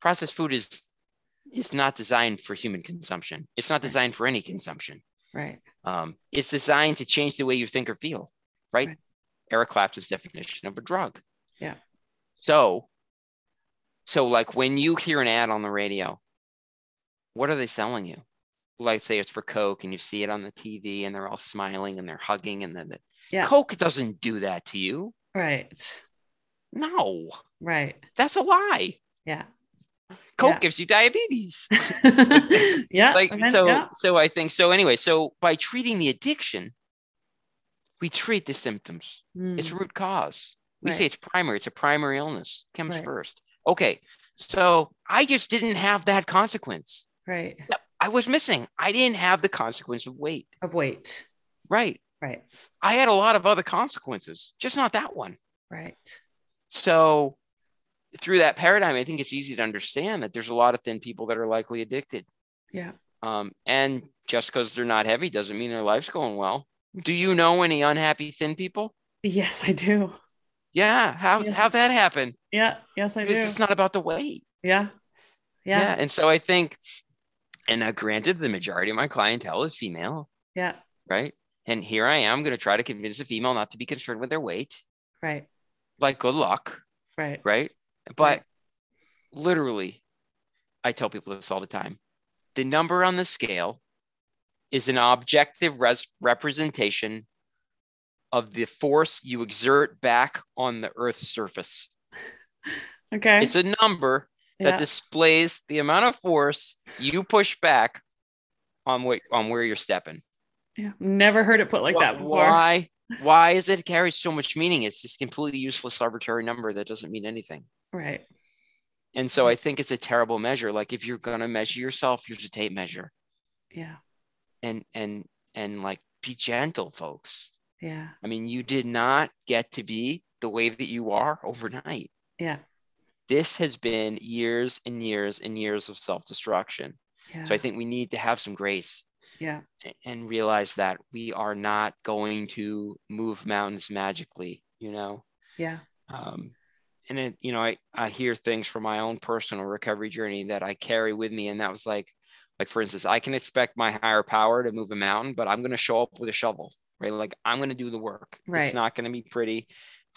Processed food is is not designed for human consumption. It's not designed for any consumption. Right. Um, it's designed to change the way you think or feel. Right. right. Eric Clapton's definition of a drug. Yeah. So, so like when you hear an ad on the radio, what are they selling you? Like say it's for Coke and you see it on the TV and they're all smiling and they're hugging and then the, yeah. Coke doesn't do that to you. Right. No. Right. That's a lie. Yeah. Coke yeah. gives you diabetes. yeah. Like so yeah. so I think so anyway, so by treating the addiction, we treat the symptoms. Mm. It's root cause. We right. say it's primary, it's a primary illness. Comes right. first. Okay. So I just didn't have that consequence. Right. I was missing. I didn't have the consequence of weight. Of weight. Right. Right. I had a lot of other consequences, just not that one. Right. So through that paradigm, I think it's easy to understand that there's a lot of thin people that are likely addicted. Yeah. Um, and just because they're not heavy doesn't mean their life's going well. Do you know any unhappy thin people? Yes, I do. Yeah. How yeah. how that happen? Yeah. Yes, I do. It's not about the weight. Yeah. Yeah. Yeah. And so I think, and now granted, the majority of my clientele is female. Yeah. Right. And here I am going to try to convince a female not to be concerned with their weight. Right. Like, good luck. Right. Right. But literally, I tell people this all the time. The number on the scale is an objective res- representation of the force you exert back on the Earth's surface. Okay. It's a number that yeah. displays the amount of force you push back on what on where you're stepping. Yeah, never heard it put like that before. Why? Why is it carries so much meaning? It's just completely useless, arbitrary number that doesn't mean anything. Right. And so I think it's a terrible measure. Like if you're gonna measure yourself, here's a tape measure. Yeah. And and and like be gentle, folks. Yeah. I mean, you did not get to be the way that you are overnight. Yeah. This has been years and years and years of self-destruction. Yeah. So I think we need to have some grace yeah and realize that we are not going to move mountains magically you know yeah um and it you know i i hear things from my own personal recovery journey that i carry with me and that was like like for instance i can expect my higher power to move a mountain but i'm going to show up with a shovel right like i'm going to do the work right. it's not going to be pretty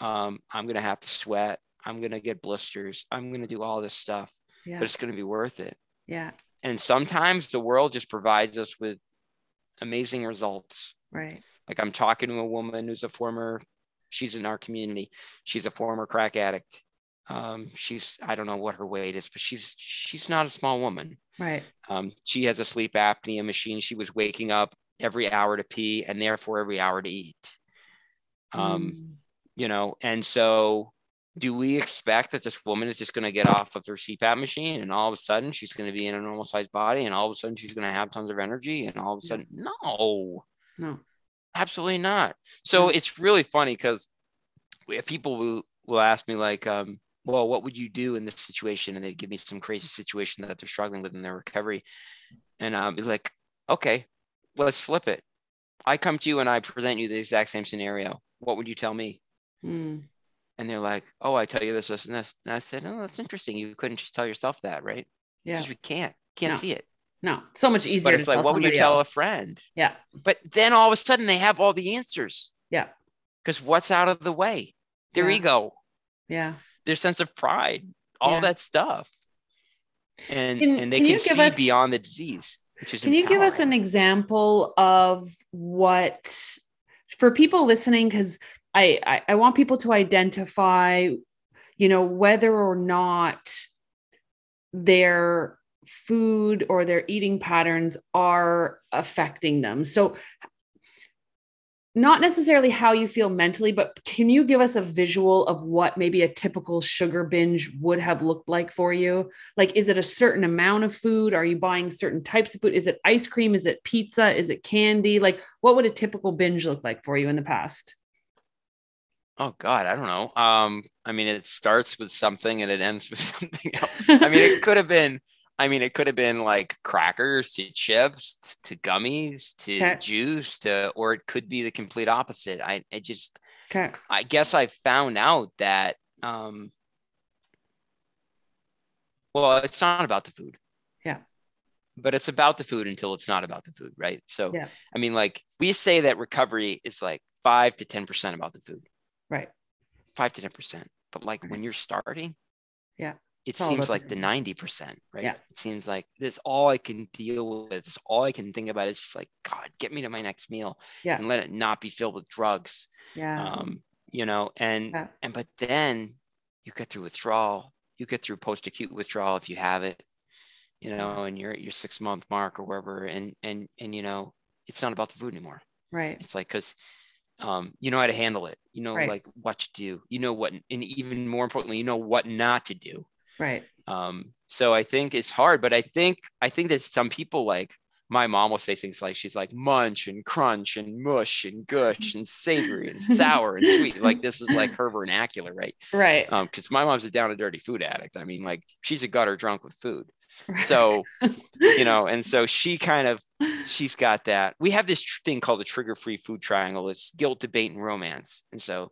um i'm going to have to sweat i'm going to get blisters i'm going to do all this stuff yeah. but it's going to be worth it yeah and sometimes the world just provides us with amazing results. Right. Like I'm talking to a woman who's a former, she's in our community. She's a former crack addict. Um, she's I don't know what her weight is, but she's she's not a small woman. Right. Um, she has a sleep apnea machine. She was waking up every hour to pee and therefore every hour to eat. Um, mm. you know, and so do we expect that this woman is just going to get off of her CPAP machine and all of a sudden she's going to be in a normal sized body and all of a sudden she's going to have tons of energy and all of a sudden, no, no, absolutely not. So it's really funny because people will, will ask me like, um, well, what would you do in this situation? And they give me some crazy situation that they're struggling with in their recovery. And I'll be like, okay, let's flip it. I come to you and I present you the exact same scenario. What would you tell me? Mm and they're like, "Oh, I tell you this, this, and this," and I said, "Oh, that's interesting. You couldn't just tell yourself that, right? Yeah, because we can't, can't no. see it. No, so much easier. But it's like, what would you tell else. a friend? Yeah. But then all of a sudden, they have all the answers. Yeah. Because what's out of the way? Their yeah. ego. Yeah. Their sense of pride. All yeah. that stuff. and can, and they can, can see us, beyond the disease which is can empowering. you give us an example of what for people listening because I, I i want people to identify you know whether or not their food or their eating patterns are affecting them so not necessarily how you feel mentally, but can you give us a visual of what maybe a typical sugar binge would have looked like for you? Like, is it a certain amount of food? Are you buying certain types of food? Is it ice cream? Is it pizza? Is it candy? Like, what would a typical binge look like for you in the past? Oh God, I don't know. Um, I mean, it starts with something and it ends with something else. I mean, it could have been I mean, it could have been like crackers to chips to gummies to okay. juice to, or it could be the complete opposite. I, I just, okay. I guess I found out that, um, well, it's not about the food. Yeah. But it's about the food until it's not about the food, right? So, yeah. I mean, like we say that recovery is like five to 10% about the food. Right. Five to 10%. But like when you're starting, yeah it seems like the 90%, right? Yeah. It seems like that's all I can deal with. It's all I can think about. It's just like, God, get me to my next meal. Yeah. And let it not be filled with drugs. Yeah. Um, you know, and yeah. and but then you get through withdrawal, you get through post-acute withdrawal if you have it, you know, and you're at your six month mark or wherever, and and and you know, it's not about the food anymore. Right. It's like because um, you know how to handle it. You know, right. like what to do. You know what, and even more importantly, you know what not to do. Right. Um, so I think it's hard, but I think I think that some people like my mom will say things like she's like munch and crunch and mush and gush and savory and sour and sweet. Like this is like her vernacular, right? Right. Um, because my mom's a down and dirty food addict. I mean, like she's a gutter drunk with food. So, you know, and so she kind of she's got that. We have this thing called the trigger-free food triangle. It's guilt, debate, and romance. And so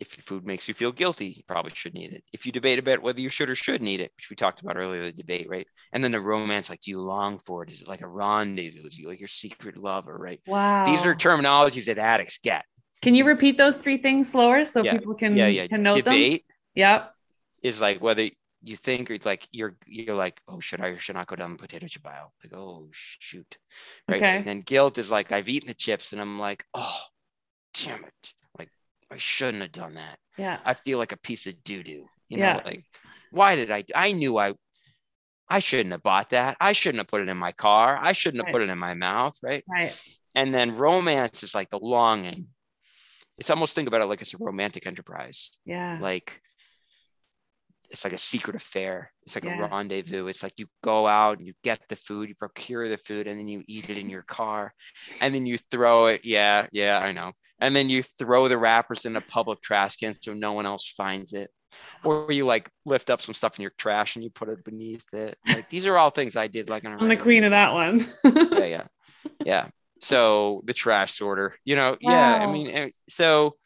if your food makes you feel guilty, you probably shouldn't eat it. If you debate about whether you should or shouldn't eat it, which we talked about earlier, the debate, right? And then the romance, like, do you long for it? Is it like a rendezvous? Is it like your secret lover, right? Wow. These are terminologies that addicts get. Can you repeat those three things slower so yeah. people can, yeah, yeah. can note debate them? Yep. Is like whether you think or like you're you're like, oh, should I or should not go down the potato chip aisle? Like, oh shoot. Right. Okay. And then guilt is like I've eaten the chips and I'm like, oh, damn it I shouldn't have done that. Yeah. I feel like a piece of doo doo. You yeah. know, like why did I? I knew I, I shouldn't have bought that. I shouldn't have put it in my car. I shouldn't have put it in my mouth. Right. Right. And then romance is like the longing. It's almost think about it like it's a romantic enterprise. Yeah. Like it's like a secret affair. It's like yeah. a rendezvous. It's like you go out and you get the food, you procure the food, and then you eat it in your car, and then you throw it. Yeah, yeah, I know. And then you throw the wrappers in a public trash can so no one else finds it, or you like lift up some stuff in your trash and you put it beneath it. Like these are all things I did. Like I'm the queen basis. of that one. yeah, yeah, yeah. So the trash sorter, you know, wow. yeah. I mean, so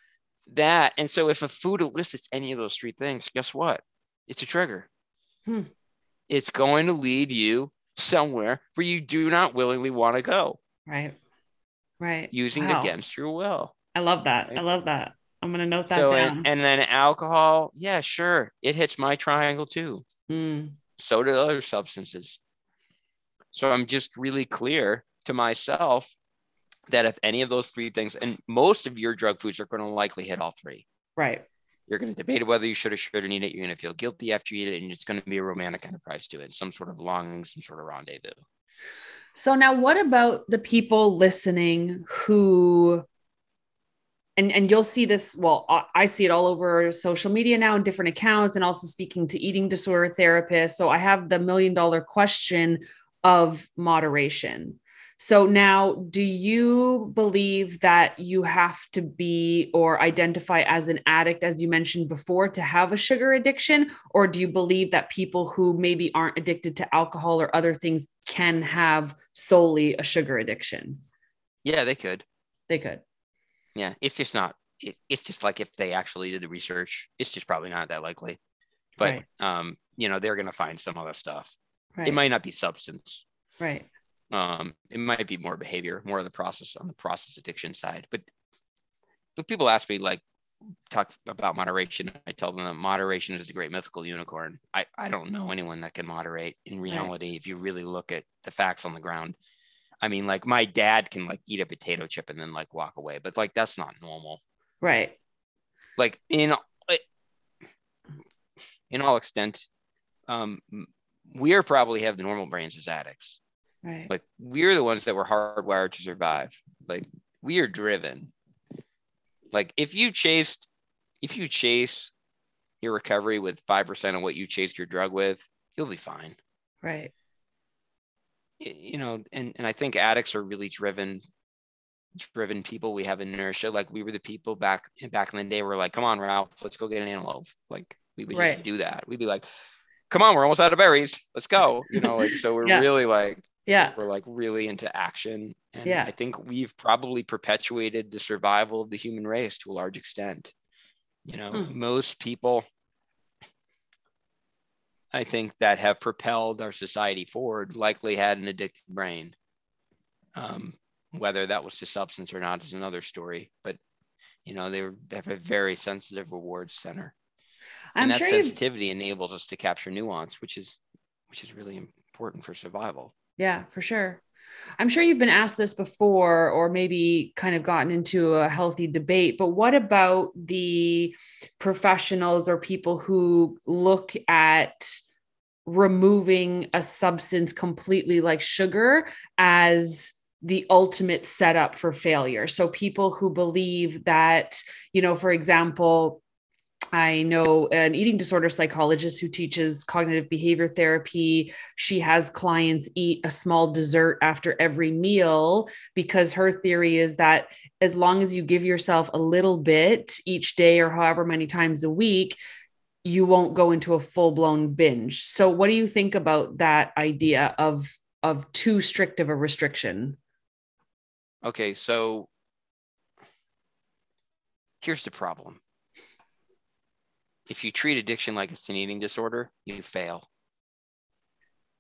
that, and so if a food elicits any of those three things, guess what? It's a trigger. Hmm. It's going to lead you somewhere where you do not willingly want to go. Right. Right. Using wow. against your will. I love that. Right? I love that. I'm going to note that so, down. And, and, then alcohol, yeah, sure. It hits my triangle too. Hmm. So do other substances. So I'm just really clear to myself that if any of those three things, and most of your drug foods are going to likely hit all three. Right. You're going to debate whether you should or shouldn't eat it. You're going to feel guilty after you eat it, and it's going to be a romantic enterprise to it, some sort of longing, some sort of rendezvous. So now, what about the people listening who? And, and you'll see this well i see it all over social media now in different accounts and also speaking to eating disorder therapists so i have the million dollar question of moderation so now, do you believe that you have to be or identify as an addict, as you mentioned before, to have a sugar addiction? Or do you believe that people who maybe aren't addicted to alcohol or other things can have solely a sugar addiction? Yeah, they could. They could. Yeah, it's just not. It, it's just like if they actually did the research, it's just probably not that likely. But right. um, you know, they're gonna find some other stuff. Right. It might not be substance. Right. Um, it might be more behavior, more of the process on the process addiction side. But, but people ask me like, talk about moderation, I tell them that moderation is the great mythical unicorn. I, I don't know anyone that can moderate in reality right. if you really look at the facts on the ground. I mean, like my dad can like eat a potato chip and then like walk away, but like that's not normal. Right. Like in in all extent, um, we are probably have the normal brains as addicts. Right. Like we're the ones that were hardwired to survive. Like we are driven. Like if you chased, if you chase your recovery with 5% of what you chased your drug with, you'll be fine. Right you know, and, and I think addicts are really driven, driven people. We have inertia. Like we were the people back back in the day. We're like, come on, Ralph, let's go get an antelope. Like we would right. just do that. We'd be like, come on, we're almost out of berries. Let's go. You know, like so we're yeah. really like yeah we're like really into action and yeah i think we've probably perpetuated the survival of the human race to a large extent you know hmm. most people I think that have propelled our society forward likely had an addicted brain. Um, whether that was to substance or not is another story, but you know, they have a very sensitive reward center. I'm and that sure sensitivity you've... enables us to capture nuance, which is which is really important for survival. Yeah, for sure. I'm sure you've been asked this before, or maybe kind of gotten into a healthy debate, but what about the professionals or people who look at removing a substance completely like sugar as the ultimate setup for failure? So, people who believe that, you know, for example, I know an eating disorder psychologist who teaches cognitive behavior therapy. She has clients eat a small dessert after every meal because her theory is that as long as you give yourself a little bit each day or however many times a week, you won't go into a full-blown binge. So what do you think about that idea of of too strict of a restriction? Okay, so here's the problem if you treat addiction like it's an eating disorder, you fail.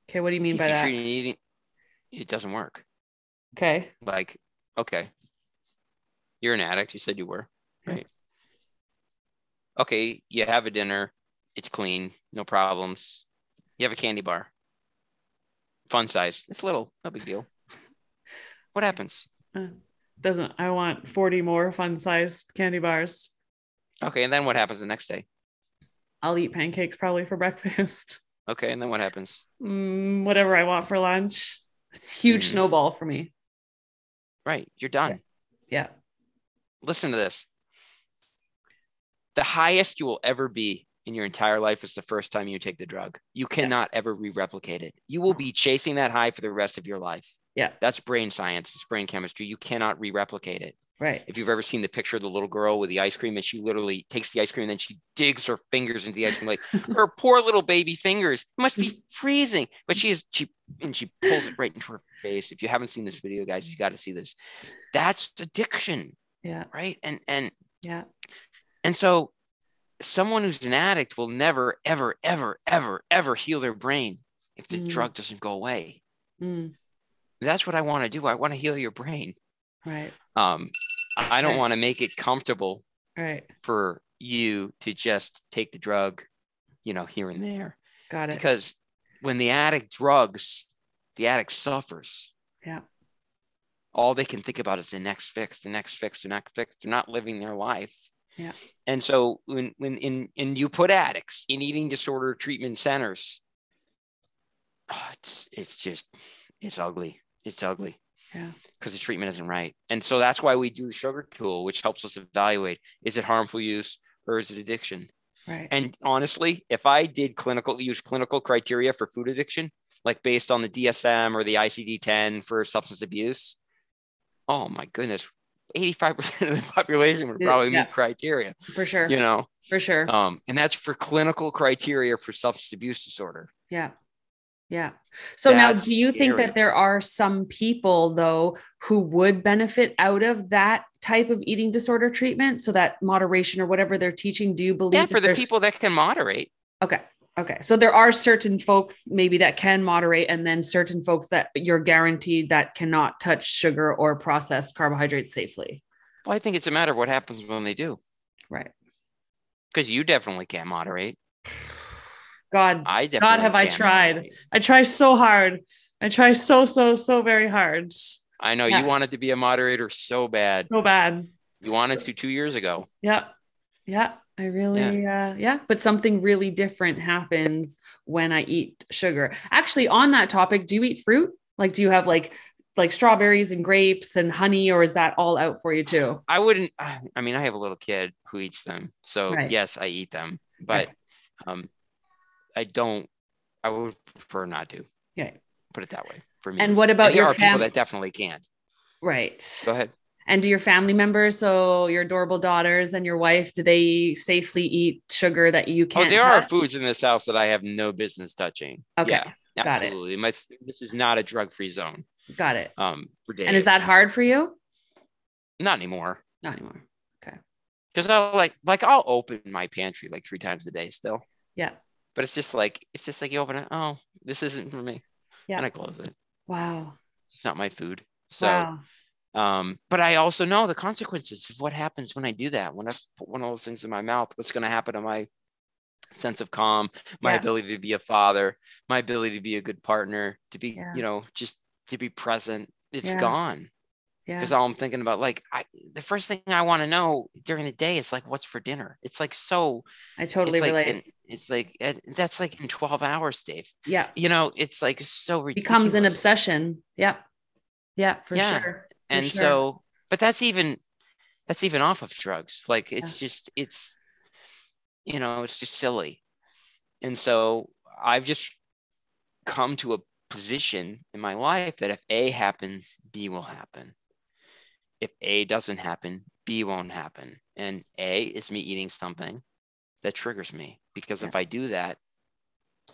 Okay, what do you mean if by you that? Treat eating, it doesn't work. Okay. Like, okay, you're an addict. You said you were, right? Okay, you have a dinner. It's clean, no problems. You have a candy bar, fun size. It's little, no big deal. What happens? Uh, doesn't I want 40 more fun sized candy bars? Okay, and then what happens the next day? I'll eat pancakes probably for breakfast. Okay, and then what happens? Mm, whatever I want for lunch. It's huge mm. snowball for me. Right, you're done. Yeah. yeah. Listen to this. The highest you will ever be in your entire life is the first time you take the drug. You cannot yeah. ever re-replicate it. You will be chasing that high for the rest of your life. Yeah. That's brain science. It's brain chemistry. You cannot re-replicate it. Right. If you've ever seen the picture of the little girl with the ice cream and she literally takes the ice cream and then she digs her fingers into the ice cream, like her poor little baby fingers must be freezing. But she is she and she pulls it right into her face. If you haven't seen this video, guys, you got to see this. That's addiction. Yeah. Right. And and yeah. And so someone who's an addict will never, ever, ever, ever, ever heal their brain if the mm. drug doesn't go away. Mm. That's what I want to do. I want to heal your brain. Right. Um, I don't right. want to make it comfortable right. for you to just take the drug, you know, here and there. Got it. Because when the addict drugs, the addict suffers. Yeah. All they can think about is the next fix, the next fix, the next fix. They're not living their life. Yeah. And so when when in and you put addicts in eating disorder treatment centers, oh, it's it's just it's ugly. It's ugly. Yeah. Because the treatment isn't right. And so that's why we do the sugar tool, which helps us evaluate is it harmful use or is it addiction? Right. And honestly, if I did clinical use clinical criteria for food addiction, like based on the DSM or the ICD 10 for substance abuse, oh my goodness, 85% of the population would probably yeah. meet criteria. For sure. You know, for sure. Um, and that's for clinical criteria for substance abuse disorder. Yeah. Yeah. So that's now do you scary. think that there are some people though who would benefit out of that type of eating disorder treatment? So that moderation or whatever they're teaching, do you believe? Yeah, for the people that can moderate. Okay. Okay. So there are certain folks maybe that can moderate, and then certain folks that you're guaranteed that cannot touch sugar or processed carbohydrates safely. Well, I think it's a matter of what happens when they do. Right. Because you definitely can't moderate. God, I God, have I tried? Moderate. I try so hard. I try so so so very hard. I know yeah. you wanted to be a moderator so bad. So bad. You wanted to two years ago. Yeah. Yeah. I really, yeah. Uh, yeah, but something really different happens when I eat sugar. Actually, on that topic, do you eat fruit? Like, do you have like like strawberries and grapes and honey, or is that all out for you too? I wouldn't. I mean, I have a little kid who eats them, so right. yes, I eat them, but right. um, I don't. I would prefer not to. Yeah, put it that way for me. And what about and there your are fam- people that definitely can't. Right. Go ahead. And do your family members, so your adorable daughters and your wife, do they safely eat sugar that you can't? Oh, there have? are foods in this house that I have no business touching. Okay. Yeah, Got absolutely. it. My, this is not a drug-free zone. Got it. Um, for And is that hard for you? Not anymore. Not anymore. Okay. Because I like, like I'll open my pantry like three times a day still. Yeah. But it's just like it's just like you open it. Oh, this isn't for me. Yeah. And I close it. Wow. It's not my food. So. Wow um, but I also know the consequences of what happens when I do that. When I put one of those things in my mouth, what's going to happen to my sense of calm, my yeah. ability to be a father, my ability to be a good partner, to be, yeah. you know, just to be present. It's yeah. gone. Yeah. Because all I'm thinking about, like, I, the first thing I want to know during the day is like, what's for dinner? It's like so. I totally it's relate. Like, it's like that's like in 12 hours, Dave. Yeah. You know, it's like so ridiculous. Becomes an obsession. Yep. Yeah, for yeah. sure and sure. so but that's even that's even off of drugs like it's yeah. just it's you know it's just silly and so i've just come to a position in my life that if a happens b will happen if a doesn't happen b won't happen and a is me eating something that triggers me because yeah. if i do that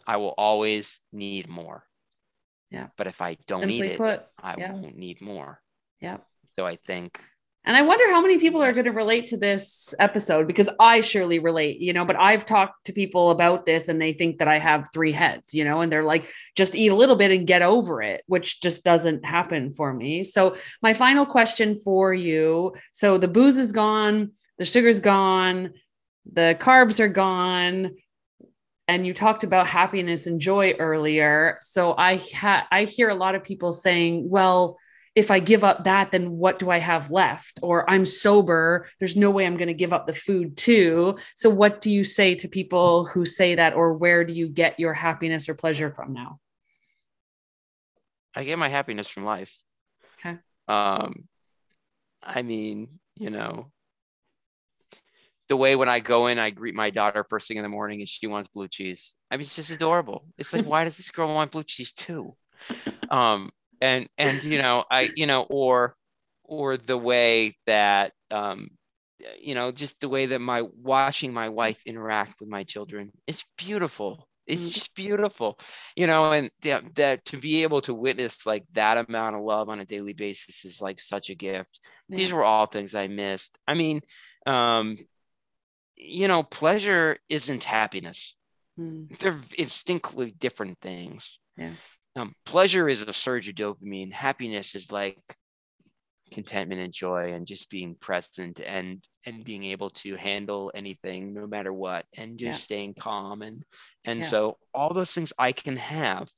i will always need more yeah but if i don't Simply need put, it i yeah. won't need more yeah. So I think and I wonder how many people are going to relate to this episode because I surely relate, you know, but I've talked to people about this and they think that I have three heads, you know, and they're like, just eat a little bit and get over it, which just doesn't happen for me. So, my final question for you so the booze is gone, the sugar's gone, the carbs are gone. And you talked about happiness and joy earlier. So I ha- I hear a lot of people saying, well, if I give up that, then what do I have left? Or I'm sober. There's no way I'm going to give up the food too. So, what do you say to people who say that, or where do you get your happiness or pleasure from now? I get my happiness from life. Okay. Um, I mean, you know, the way when I go in, I greet my daughter first thing in the morning and she wants blue cheese. I mean, it's just adorable. It's like, why does this girl want blue cheese too? Um, and and you know i you know or or the way that um you know just the way that my watching my wife interact with my children is beautiful it's mm. just beautiful you know and that, that to be able to witness like that amount of love on a daily basis is like such a gift yeah. these were all things i missed i mean um you know pleasure isn't happiness mm. they're instinctively different things yeah um, pleasure is a surge of dopamine. Happiness is like contentment and joy and just being present and and being able to handle anything no matter what and just yeah. staying calm and and yeah. so all those things I can have.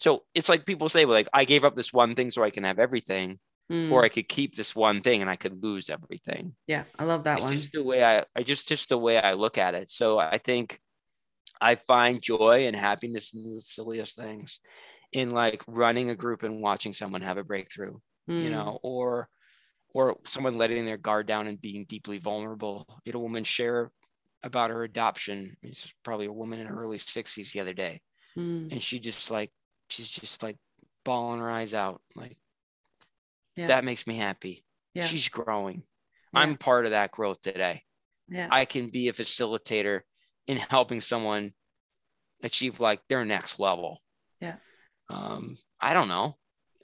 So it's like people say, well, like I gave up this one thing so I can have everything. Mm. Or I could keep this one thing and I could lose everything. Yeah, I love that it's one. Just the way I, I just just the way I look at it. So I think I find joy and happiness in the silliest things in like running a group and watching someone have a breakthrough, mm. you hmm. know, or or someone letting their guard down and being deeply vulnerable. You had a woman share about her adoption. It's probably a woman in her early 60s the other day. Mm. And she just like she's just like bawling her eyes out. Like yeah. that makes me happy. Yeah. She's growing. Yeah. I'm part of that growth today. Yeah. I can be a facilitator in helping someone achieve like their next level. Um, I don't know.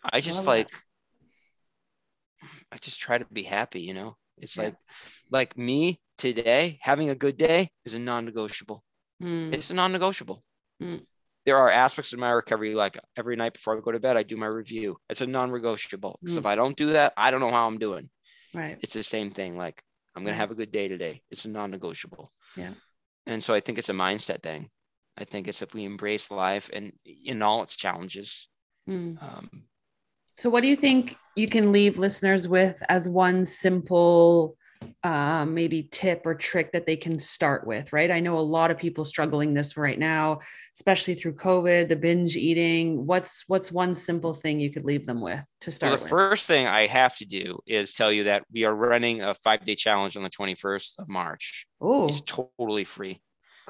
I just I like, that. I just try to be happy, you know? It's yeah. like, like me today, having a good day is a non negotiable. Mm. It's a non negotiable. Mm. There are aspects of my recovery, like every night before I go to bed, I do my review. It's a non negotiable. Because mm. if I don't do that, I don't know how I'm doing. Right. It's the same thing. Like, I'm going to have a good day today. It's a non-negotiable. Yeah. And so I think it's a mindset thing. I think it's if we embrace life and in all its challenges. Mm. Um, so, what do you think you can leave listeners with as one simple, uh, maybe tip or trick that they can start with? Right. I know a lot of people struggling this right now, especially through COVID, the binge eating. What's what's one simple thing you could leave them with to start? Well, the with? first thing I have to do is tell you that we are running a five day challenge on the 21st of March. Oh, it's totally free.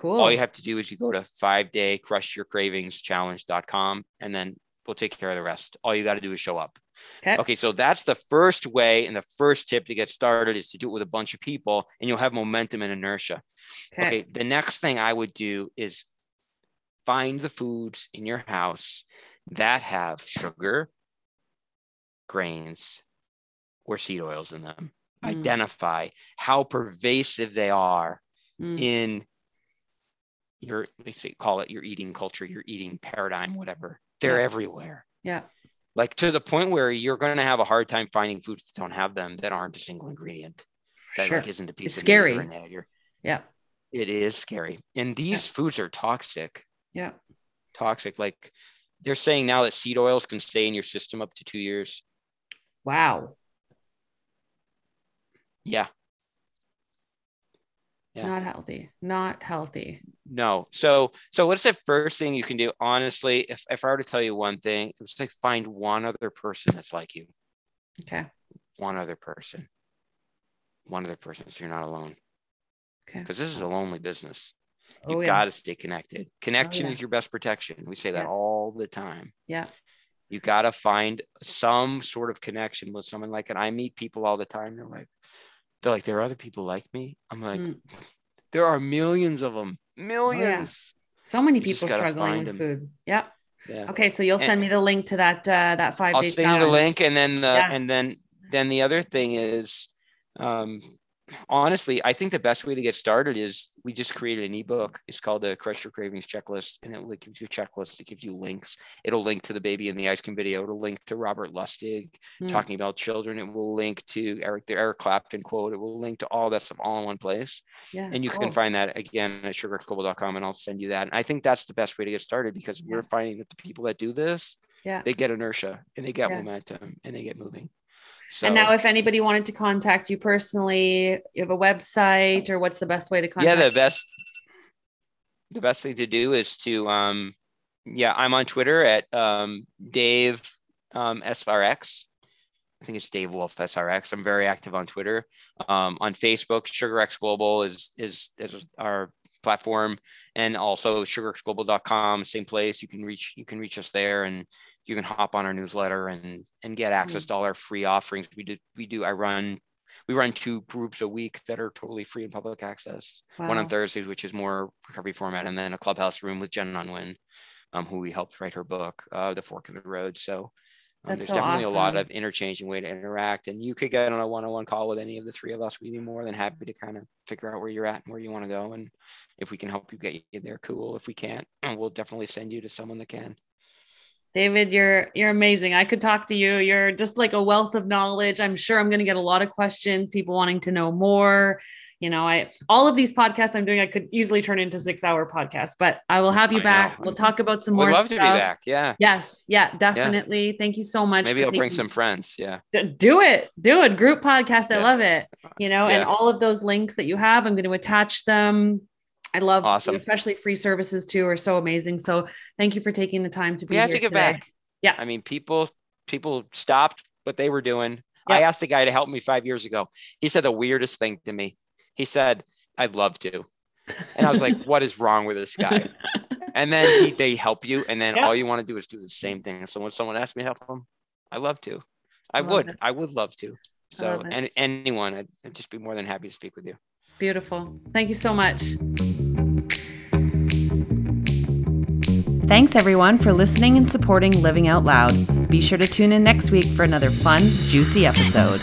Cool. All you have to do is you go to five day crush your cravings challenge.com and then we'll take care of the rest. All you got to do is show up. Okay. Okay. So that's the first way. And the first tip to get started is to do it with a bunch of people and you'll have momentum and inertia. Okay. okay. The next thing I would do is find the foods in your house that have sugar, grains, or seed oils in them. Mm. Identify how pervasive they are mm. in your, they say, call it your eating culture, your eating paradigm, whatever they're yeah. everywhere. Yeah. Like to the point where you're going to have a hard time finding foods that don't have them that aren't a single ingredient. That sure. like isn't a piece it's of scary. meat Yeah. It is scary. And these yeah. foods are toxic. Yeah. Toxic. Like they're saying now that seed oils can stay in your system up to two years. Wow. Yeah. Yeah. Not healthy. Not healthy. No. So so what's the first thing you can do? Honestly, if, if I were to tell you one thing, it's like find one other person that's like you. Okay. One other person. One other person. So you're not alone. Okay. Because this is a lonely business. You oh, got to stay connected. Connection oh, yeah. is your best protection. We say that yeah. all the time. Yeah. You got to find some sort of connection with someone like, and I meet people all the time. They're like, they're like, there are other people like me. I'm like, mm. there are millions of them, millions. Oh, yeah. So many people struggling with food. Yep. Yeah. Okay, so you'll send me the link to that uh, that five. I'll send you the link, and then the yeah. and then then the other thing is, um, honestly, I think the best way to get started is we just created an ebook. It's called the Crush Your Cravings Checklist, and it gives you a checklist. It gives you links. It'll link to the baby in the ice cream video. It'll link to Robert Lustig mm. talking about children. It will link to Eric the Eric Clapton quote. It will link to all that stuff all in one place. Yeah, and you cool. can find that again at sugarxglobal.com, and I'll send you that. And I think that's the best way to get started because yeah. we're finding that the people that do this, yeah, they get inertia and they get yeah. momentum and they get moving. So, and now, if anybody wanted to contact you personally, you have a website, or what's the best way to contact? Yeah, the best, the best thing to do is to, um, yeah, I'm on Twitter at um, Dave um, SRX. I think it's Dave Wolfe SRX. I'm very active on Twitter. Um, on Facebook, SugarX Global is, is is our platform, and also sugarxglobal.com, same place. You can reach you can reach us there, and you can hop on our newsletter and and get access mm-hmm. to all our free offerings. We do we do I run we run two groups a week that are totally free and public access. Wow. One on Thursdays, which is more recovery format, and then a clubhouse room with Jen Unwin, um, who we helped write her book, uh, The Fork in the Road. So um, there's so definitely awesome. a lot of interchange and way to interact. And you could get on a one-on-one call with any of the three of us. We'd be more than happy to kind of figure out where you're at and where you want to go. And if we can help you get you there, cool. If we can't, we'll definitely send you to someone that can. David, you're you're amazing. I could talk to you. You're just like a wealth of knowledge. I'm sure I'm going to get a lot of questions, people wanting to know more. You know, I all of these podcasts I'm doing, I could easily turn into six hour podcasts, but I will have you I back. Know. We'll talk about some We'd more. Love stuff. to be back. Yeah. Yes. Yeah. Definitely. Yeah. Thank you so much. Maybe I'll bring some friends. Yeah. Do it. Do it. Group podcast. I yeah. love it. You know, yeah. and all of those links that you have, I'm going to attach them I love awesome. especially free services too are so amazing. So thank you for taking the time to be. We have to get today. back. Yeah. I mean, people people stopped what they were doing. Yeah. I asked a guy to help me five years ago. He said the weirdest thing to me. He said, "I'd love to," and I was like, "What is wrong with this guy?" and then he, they help you, and then yeah. all you want to do is do the same thing. So when someone asks me to help them, I love to. I, I would. It. I would love to. So and anyone, I'd, I'd just be more than happy to speak with you. Beautiful. Thank you so much. Thanks everyone for listening and supporting Living Out Loud. Be sure to tune in next week for another fun, juicy episode.